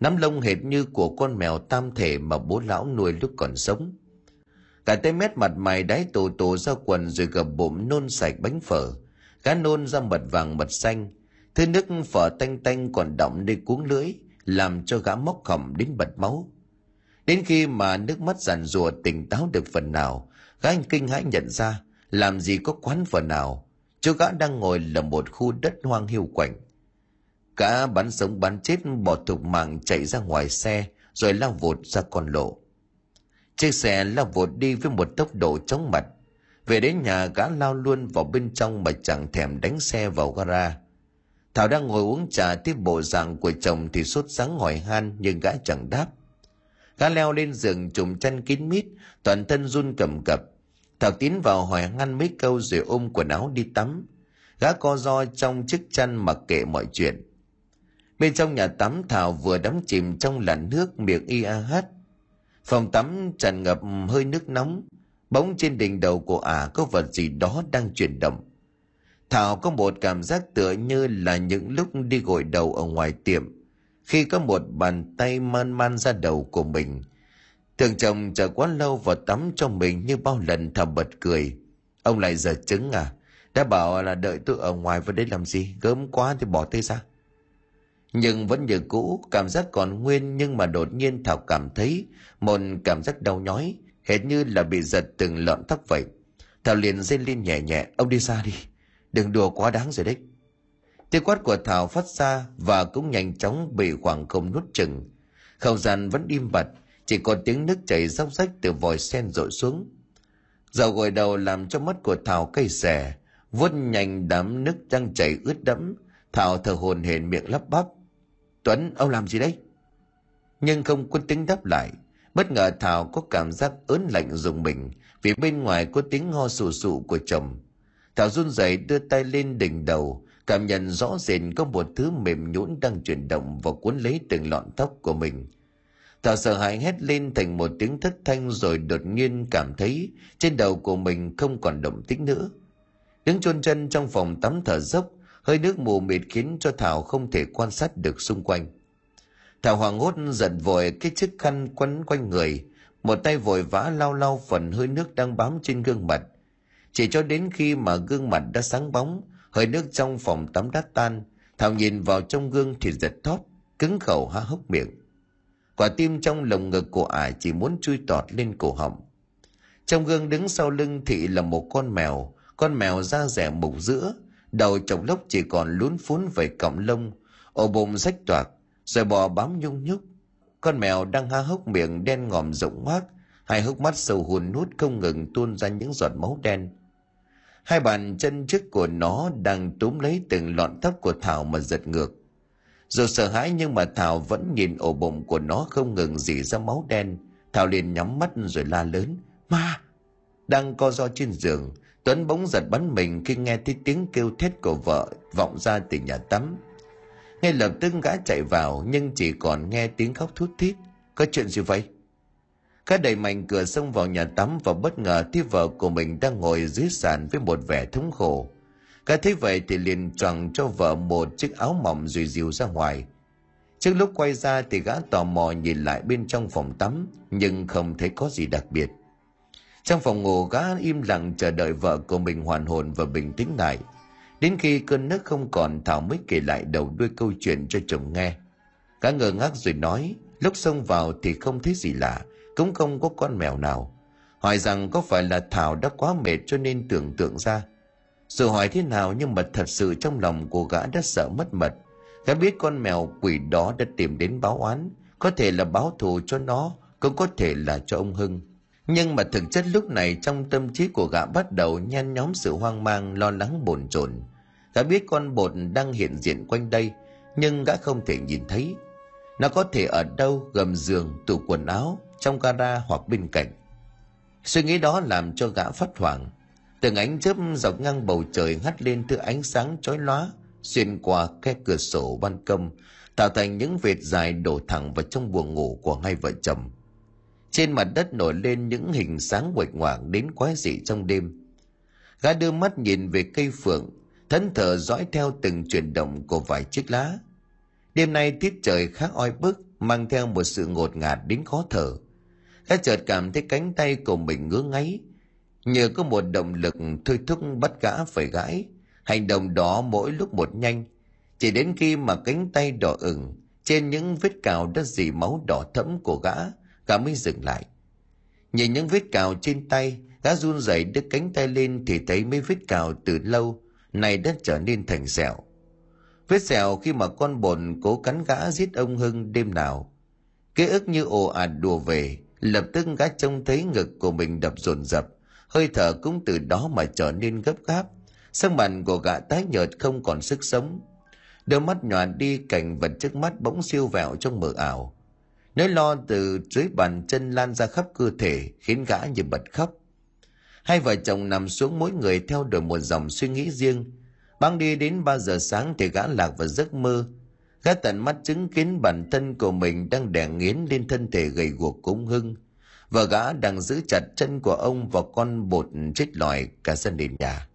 Nắm lông hệt như của con mèo tam thể mà bố lão nuôi lúc còn sống. Cả tay mét mặt mày đáy tổ tổ ra quần rồi gập bụng nôn sạch bánh phở. Gã nôn ra mật vàng mật xanh. Thứ nước phở tanh tanh còn đọng nơi cuống lưỡi làm cho gã móc khẩm đến bật máu đến khi mà nước mắt giàn rùa tỉnh táo được phần nào, gã anh kinh hãi nhận ra làm gì có quán phở nào chỗ gã đang ngồi là một khu đất hoang hiu quạnh Cả bắn sống bắn chết bỏ thục mạng chạy ra ngoài xe, rồi lao vụt ra con lộ. Chiếc xe lao vụt đi với một tốc độ chóng mặt. Về đến nhà, gã lao luôn vào bên trong mà chẳng thèm đánh xe vào gara. Thảo đang ngồi uống trà tiếp bộ dạng của chồng thì sốt sáng hỏi han, nhưng gã chẳng đáp. Gã leo lên giường trùm chăn kín mít, toàn thân run cầm cập. Thảo tiến vào hỏi ngăn mấy câu rồi ôm quần áo đi tắm. Gã co do trong chiếc chăn mặc kệ mọi chuyện. Bên trong nhà tắm Thảo vừa đắm chìm trong làn nước miệng y a hát. Phòng tắm tràn ngập hơi nước nóng. bóng trên đỉnh đầu của ả có vật gì đó đang chuyển động. Thảo có một cảm giác tựa như là những lúc đi gội đầu ở ngoài tiệm. Khi có một bàn tay man man ra đầu của mình. Thường chồng chờ quá lâu vào tắm cho mình như bao lần thầm bật cười. Ông lại giờ trứng à? Đã bảo là đợi tôi ở ngoài vào đây làm gì? Gớm quá thì bỏ tay ra nhưng vẫn như cũ, cảm giác còn nguyên nhưng mà đột nhiên thảo cảm thấy một cảm giác đau nhói, hệt như là bị giật từng lọn tóc vậy thảo liền rên lên nhẹ nhẹ, ông đi xa đi đừng đùa quá đáng rồi đấy tiếng quát của thảo phát ra và cũng nhanh chóng bị khoảng không nuốt chừng không gian vẫn im bặt chỉ còn tiếng nước chảy róc rách từ vòi sen rội xuống dầu gội đầu làm cho mắt của thảo cay xè vuốt nhanh đám nước đang chảy ướt đẫm thảo thở hồn hển miệng lắp bắp Tuấn, ông làm gì đấy? Nhưng không có tiếng đáp lại. Bất ngờ Thảo có cảm giác ớn lạnh dùng mình vì bên ngoài có tiếng ho sù sụ của chồng. Thảo run rẩy đưa tay lên đỉnh đầu, cảm nhận rõ rệt có một thứ mềm nhũn đang chuyển động và cuốn lấy từng lọn tóc của mình. Thảo sợ hãi hét lên thành một tiếng thất thanh rồi đột nhiên cảm thấy trên đầu của mình không còn động tĩnh nữa. Đứng chôn chân trong phòng tắm thở dốc, hơi nước mù mịt khiến cho Thảo không thể quan sát được xung quanh. Thảo hoàng hốt giận vội cái chiếc khăn quấn quanh người, một tay vội vã lau lau phần hơi nước đang bám trên gương mặt. Chỉ cho đến khi mà gương mặt đã sáng bóng, hơi nước trong phòng tắm đã tan, Thảo nhìn vào trong gương thì giật thót, cứng khẩu há hốc miệng. Quả tim trong lồng ngực của ả chỉ muốn chui tọt lên cổ họng. Trong gương đứng sau lưng thị là một con mèo, con mèo da rẻ mục giữa, đầu chồng lốc chỉ còn lún phún về cọng lông ổ bụng rách toạc rồi bò bám nhung nhúc con mèo đang há hốc miệng đen ngòm rộng hoác hai hốc mắt sâu hùn hút không ngừng tuôn ra những giọt máu đen hai bàn chân trước của nó đang túm lấy từng lọn tóc của thảo mà giật ngược dù sợ hãi nhưng mà thảo vẫn nhìn ổ bụng của nó không ngừng dỉ ra máu đen thảo liền nhắm mắt rồi la lớn, ma đang co do trên giường, Tuấn bỗng giật bắn mình khi nghe thấy tiếng kêu thét của vợ vọng ra từ nhà tắm. Ngay lập tức gã chạy vào, nhưng chỉ còn nghe tiếng khóc thút thít. Có chuyện gì vậy? Khá đẩy mạnh cửa xông vào nhà tắm và bất ngờ thấy vợ của mình đang ngồi dưới sàn với một vẻ thống khổ. Khá thấy vậy thì liền choàng cho vợ một chiếc áo mỏng rồi dìu ra ngoài. Trước lúc quay ra thì gã tò mò nhìn lại bên trong phòng tắm nhưng không thấy có gì đặc biệt. Trong phòng ngủ gã im lặng chờ đợi vợ của mình hoàn hồn và bình tĩnh lại. Đến khi cơn nước không còn Thảo mới kể lại đầu đuôi câu chuyện cho chồng nghe. Gã ngơ ngác rồi nói, lúc xông vào thì không thấy gì lạ, cũng không có con mèo nào. Hỏi rằng có phải là Thảo đã quá mệt cho nên tưởng tượng ra. Dù hỏi thế nào nhưng mà thật sự trong lòng của gã đã sợ mất mật. Gã biết con mèo quỷ đó đã tìm đến báo oán, có thể là báo thù cho nó, cũng có thể là cho ông Hưng. Nhưng mà thực chất lúc này trong tâm trí của gã bắt đầu nhen nhóm sự hoang mang, lo lắng bồn chồn. Gã biết con bột đang hiện diện quanh đây, nhưng gã không thể nhìn thấy. Nó có thể ở đâu, gầm giường, tủ quần áo, trong gara hoặc bên cạnh. Suy nghĩ đó làm cho gã phát hoảng. Từng ánh chớp dọc ngang bầu trời hắt lên thứ ánh sáng chói lóa, xuyên qua khe cửa sổ ban công, tạo thành những vệt dài đổ thẳng vào trong buồng ngủ của hai vợ chồng. Trên mặt đất nổi lên những hình sáng quạch ngoạc đến quái dị trong đêm. Gã đưa mắt nhìn về cây phượng, thẫn thờ dõi theo từng chuyển động của vài chiếc lá. Đêm nay tiết trời khá oi bức, mang theo một sự ngột ngạt đến khó thở. Gã chợt cảm thấy cánh tay của mình ngứa ngáy, nhờ có một động lực thôi thúc bắt gã phải gãi. Hành động đó mỗi lúc một nhanh, chỉ đến khi mà cánh tay đỏ ửng, trên những vết cào đã dì máu đỏ thẫm của gã, gã mới dừng lại nhìn những vết cào trên tay gã run rẩy đưa cánh tay lên thì thấy mấy vết cào từ lâu này đã trở nên thành sẹo Vết sẹo khi mà con bồn cố cắn gã giết ông Hưng đêm nào. Ký ức như ồ ạt đùa về, lập tức gã trông thấy ngực của mình đập dồn dập, hơi thở cũng từ đó mà trở nên gấp gáp. Sắc mặt của gã tái nhợt không còn sức sống. Đôi mắt nhòa đi cảnh vật trước mắt bỗng siêu vẹo trong mờ ảo. Nỗi lo từ dưới bàn chân lan ra khắp cơ thể khiến gã như bật khóc. Hai vợ chồng nằm xuống mỗi người theo đuổi một dòng suy nghĩ riêng. Băng đi đến 3 giờ sáng thì gã lạc vào giấc mơ. Gã tận mắt chứng kiến bản thân của mình đang đè nghiến lên thân thể gầy guộc cúng hưng. Và gã đang giữ chặt chân của ông vào con bột chết lòi cả sân đền nhà.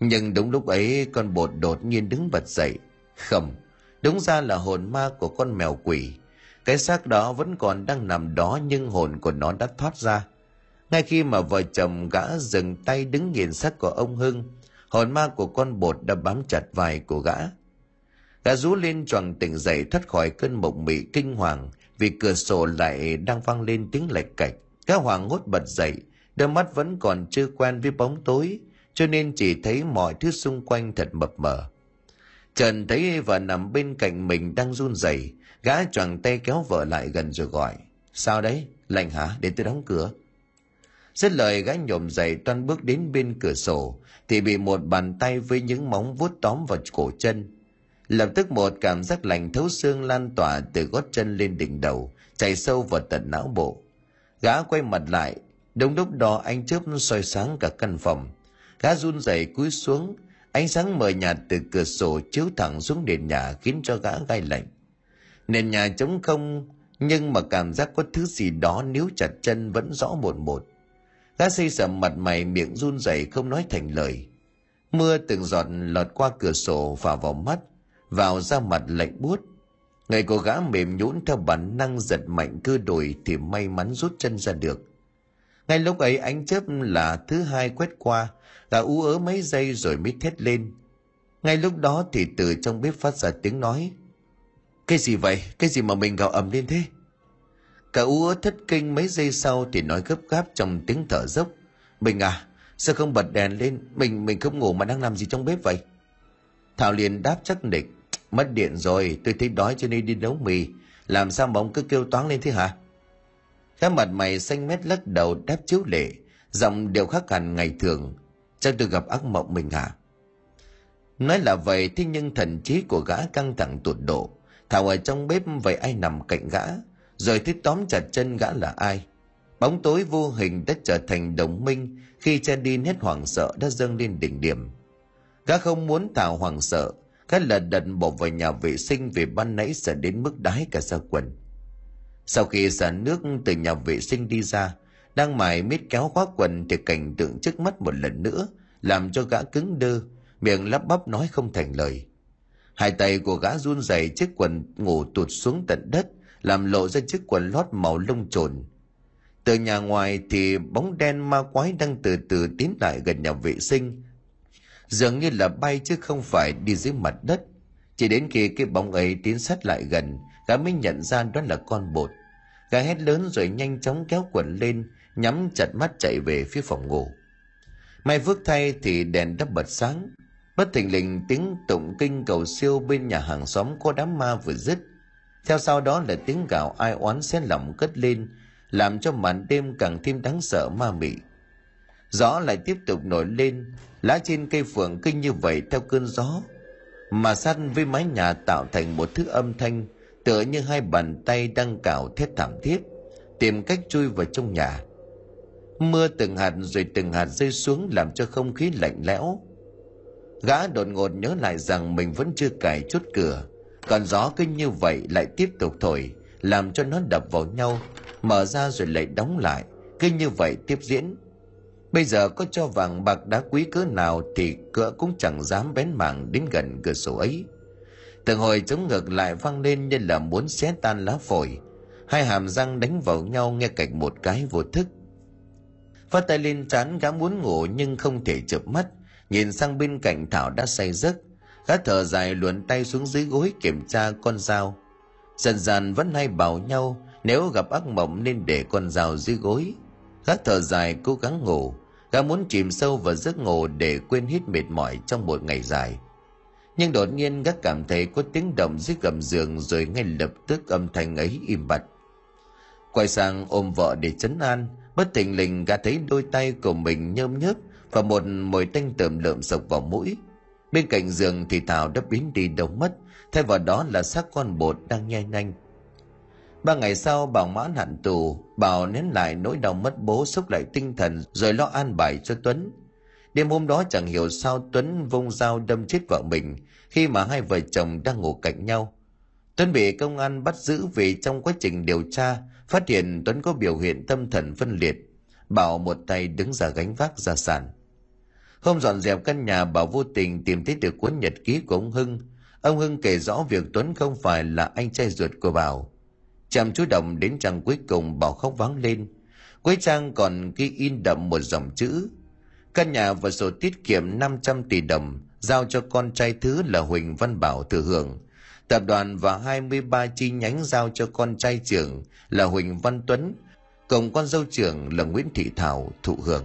Nhưng đúng lúc ấy con bột đột nhiên đứng bật dậy. Không, đúng ra là hồn ma của con mèo quỷ. Cái xác đó vẫn còn đang nằm đó nhưng hồn của nó đã thoát ra ngay khi mà vợ chồng gã dừng tay đứng nhìn xác của ông Hưng, hồn ma của con bột đã bám chặt vai của gã. Gã rú lên choàng tỉnh dậy thoát khỏi cơn mộng mị kinh hoàng vì cửa sổ lại đang vang lên tiếng lệch cạch. Gã hoàng hốt bật dậy, đôi mắt vẫn còn chưa quen với bóng tối, cho nên chỉ thấy mọi thứ xung quanh thật mập mờ. Trần thấy vợ nằm bên cạnh mình đang run rẩy, gã choàng tay kéo vợ lại gần rồi gọi. Sao đấy? Lạnh hả? Để tôi đóng cửa. Dứt lời gã nhổm dậy toan bước đến bên cửa sổ, thì bị một bàn tay với những móng vuốt tóm vào cổ chân. Lập tức một cảm giác lạnh thấu xương lan tỏa từ gót chân lên đỉnh đầu, chạy sâu vào tận não bộ. Gã quay mặt lại, đúng lúc đó ánh chớp soi sáng cả căn phòng. Gã run rẩy cúi xuống, ánh sáng mờ nhạt từ cửa sổ chiếu thẳng xuống nền nhà khiến cho gã gai lạnh. Nền nhà trống không, nhưng mà cảm giác có thứ gì đó níu chặt chân vẫn rõ một một. Gã xây sầm mặt mày miệng run rẩy không nói thành lời. Mưa từng giọt lọt qua cửa sổ và vào mắt, vào da mặt lạnh buốt. Người cô gã mềm nhũn theo bản năng giật mạnh cơ đồi thì may mắn rút chân ra được. Ngay lúc ấy ánh chớp là thứ hai quét qua, gã ú ớ mấy giây rồi mới thét lên. Ngay lúc đó thì từ trong bếp phát ra tiếng nói. Cái gì vậy? Cái gì mà mình gào ầm lên thế? Cả ú thất kinh mấy giây sau thì nói gấp gáp trong tiếng thở dốc. Mình à, sao không bật đèn lên? Mình mình không ngủ mà đang làm gì trong bếp vậy? Thảo liền đáp chắc nịch. Mất điện rồi, tôi thấy đói cho nên đi nấu mì. Làm sao mà ông cứ kêu toán lên thế hả? Cái mặt mày xanh mét lắc đầu đáp chiếu lệ, giọng đều khác hẳn ngày thường. Chắc tôi gặp ác mộng mình hả? Nói là vậy thế nhưng thần trí của gã căng thẳng tụt độ. Thảo ở trong bếp vậy ai nằm cạnh gã, rồi thấy tóm chặt chân gã là ai. Bóng tối vô hình đã trở thành đồng minh khi cha đi hết hoảng sợ đã dâng lên đỉnh điểm. Gã không muốn Thảo hoảng sợ, gã là đật bỏ vào nhà vệ sinh vì ban nãy sợ đến mức đái cả ra quần. Sau khi xả nước từ nhà vệ sinh đi ra, đang mải miết kéo khóa quần thì cảnh tượng trước mắt một lần nữa, làm cho gã cứng đơ, miệng lắp bắp nói không thành lời. Hai tay của gã run rẩy chiếc quần ngủ tụt xuống tận đất, làm lộ ra chiếc quần lót màu lông trồn. Từ nhà ngoài thì bóng đen ma quái đang từ từ tiến lại gần nhà vệ sinh. Dường như là bay chứ không phải đi dưới mặt đất. Chỉ đến khi cái bóng ấy tiến sát lại gần, gã mới nhận ra đó là con bột. Gã hét lớn rồi nhanh chóng kéo quần lên, nhắm chặt mắt chạy về phía phòng ngủ. May phước thay thì đèn đã bật sáng. Bất thình lình tiếng tụng kinh cầu siêu bên nhà hàng xóm có đám ma vừa dứt theo sau đó là tiếng gào ai oán xé lỏng cất lên, làm cho màn đêm càng thêm đáng sợ ma mị. Gió lại tiếp tục nổi lên, lá trên cây phượng kinh như vậy theo cơn gió, mà sát với mái nhà tạo thành một thứ âm thanh tựa như hai bàn tay đang cào thét thảm thiết, tìm cách chui vào trong nhà. Mưa từng hạt rồi từng hạt rơi xuống làm cho không khí lạnh lẽo. Gã đột ngột nhớ lại rằng mình vẫn chưa cài chốt cửa, còn gió cứ như vậy lại tiếp tục thổi làm cho nó đập vào nhau mở ra rồi lại đóng lại cứ như vậy tiếp diễn bây giờ có cho vàng bạc đá quý cỡ nào thì cửa cũng chẳng dám bén mảng đến gần cửa sổ ấy từng hồi chống ngược lại vang lên như là muốn xé tan lá phổi hai hàm răng đánh vào nhau nghe cạch một cái vô thức phát tay lên chán gã muốn ngủ nhưng không thể chợp mắt nhìn sang bên cạnh thảo đã say giấc Gã thở dài luồn tay xuống dưới gối kiểm tra con dao. Dần dần vẫn hay bảo nhau, nếu gặp ác mộng nên để con dao dưới gối. Gã thở dài cố gắng ngủ. Gã muốn chìm sâu vào giấc ngủ để quên hết mệt mỏi trong một ngày dài. nhưng đột nhiên gác cảm thấy có tiếng động dưới gầm giường rồi ngay lập tức âm thanh ấy im bặt. Quay sang ôm vợ để chấn an, bất thình lình gã thấy đôi tay của mình nhơm nhớp và một mùi tanh tởm lợm sộc vào mũi. Bên cạnh giường thì thảo đã biến đi đâu mất, thay vào đó là xác con bột đang nhai nhanh ba ngày sau bảo mãn hạn tù bảo nén lại nỗi đau mất bố, xúc lại tinh thần, rồi lo an bài cho tuấn. Đêm hôm đó chẳng hiểu sao tuấn vung dao đâm chết vợ mình, khi mà hai vợ chồng đang ngủ cạnh nhau. Tuấn bị công an bắt giữ vì trong quá trình điều tra, phát hiện tuấn có biểu hiện tâm thần phân liệt, bảo một tay đứng ra gánh vác gia sản. Hôm dọn dẹp căn nhà bảo vô tình tìm thấy được cuốn nhật ký của ông hưng. Ông hưng kể rõ việc tuấn không phải là anh trai ruột của bảo chăm chú động đến trang cuối cùng bảo khóc vắng lên cuối trang còn ghi in đậm một dòng chữ căn nhà và sổ tiết kiệm 500 tỷ đồng giao cho con trai thứ là Huỳnh Văn Bảo thừa hưởng. Tập đoàn và 23 chi nhánh giao cho con trai trưởng là Huỳnh Văn Tuấn, cùng con dâu trưởng là Nguyễn Thị Thảo thụ hưởng.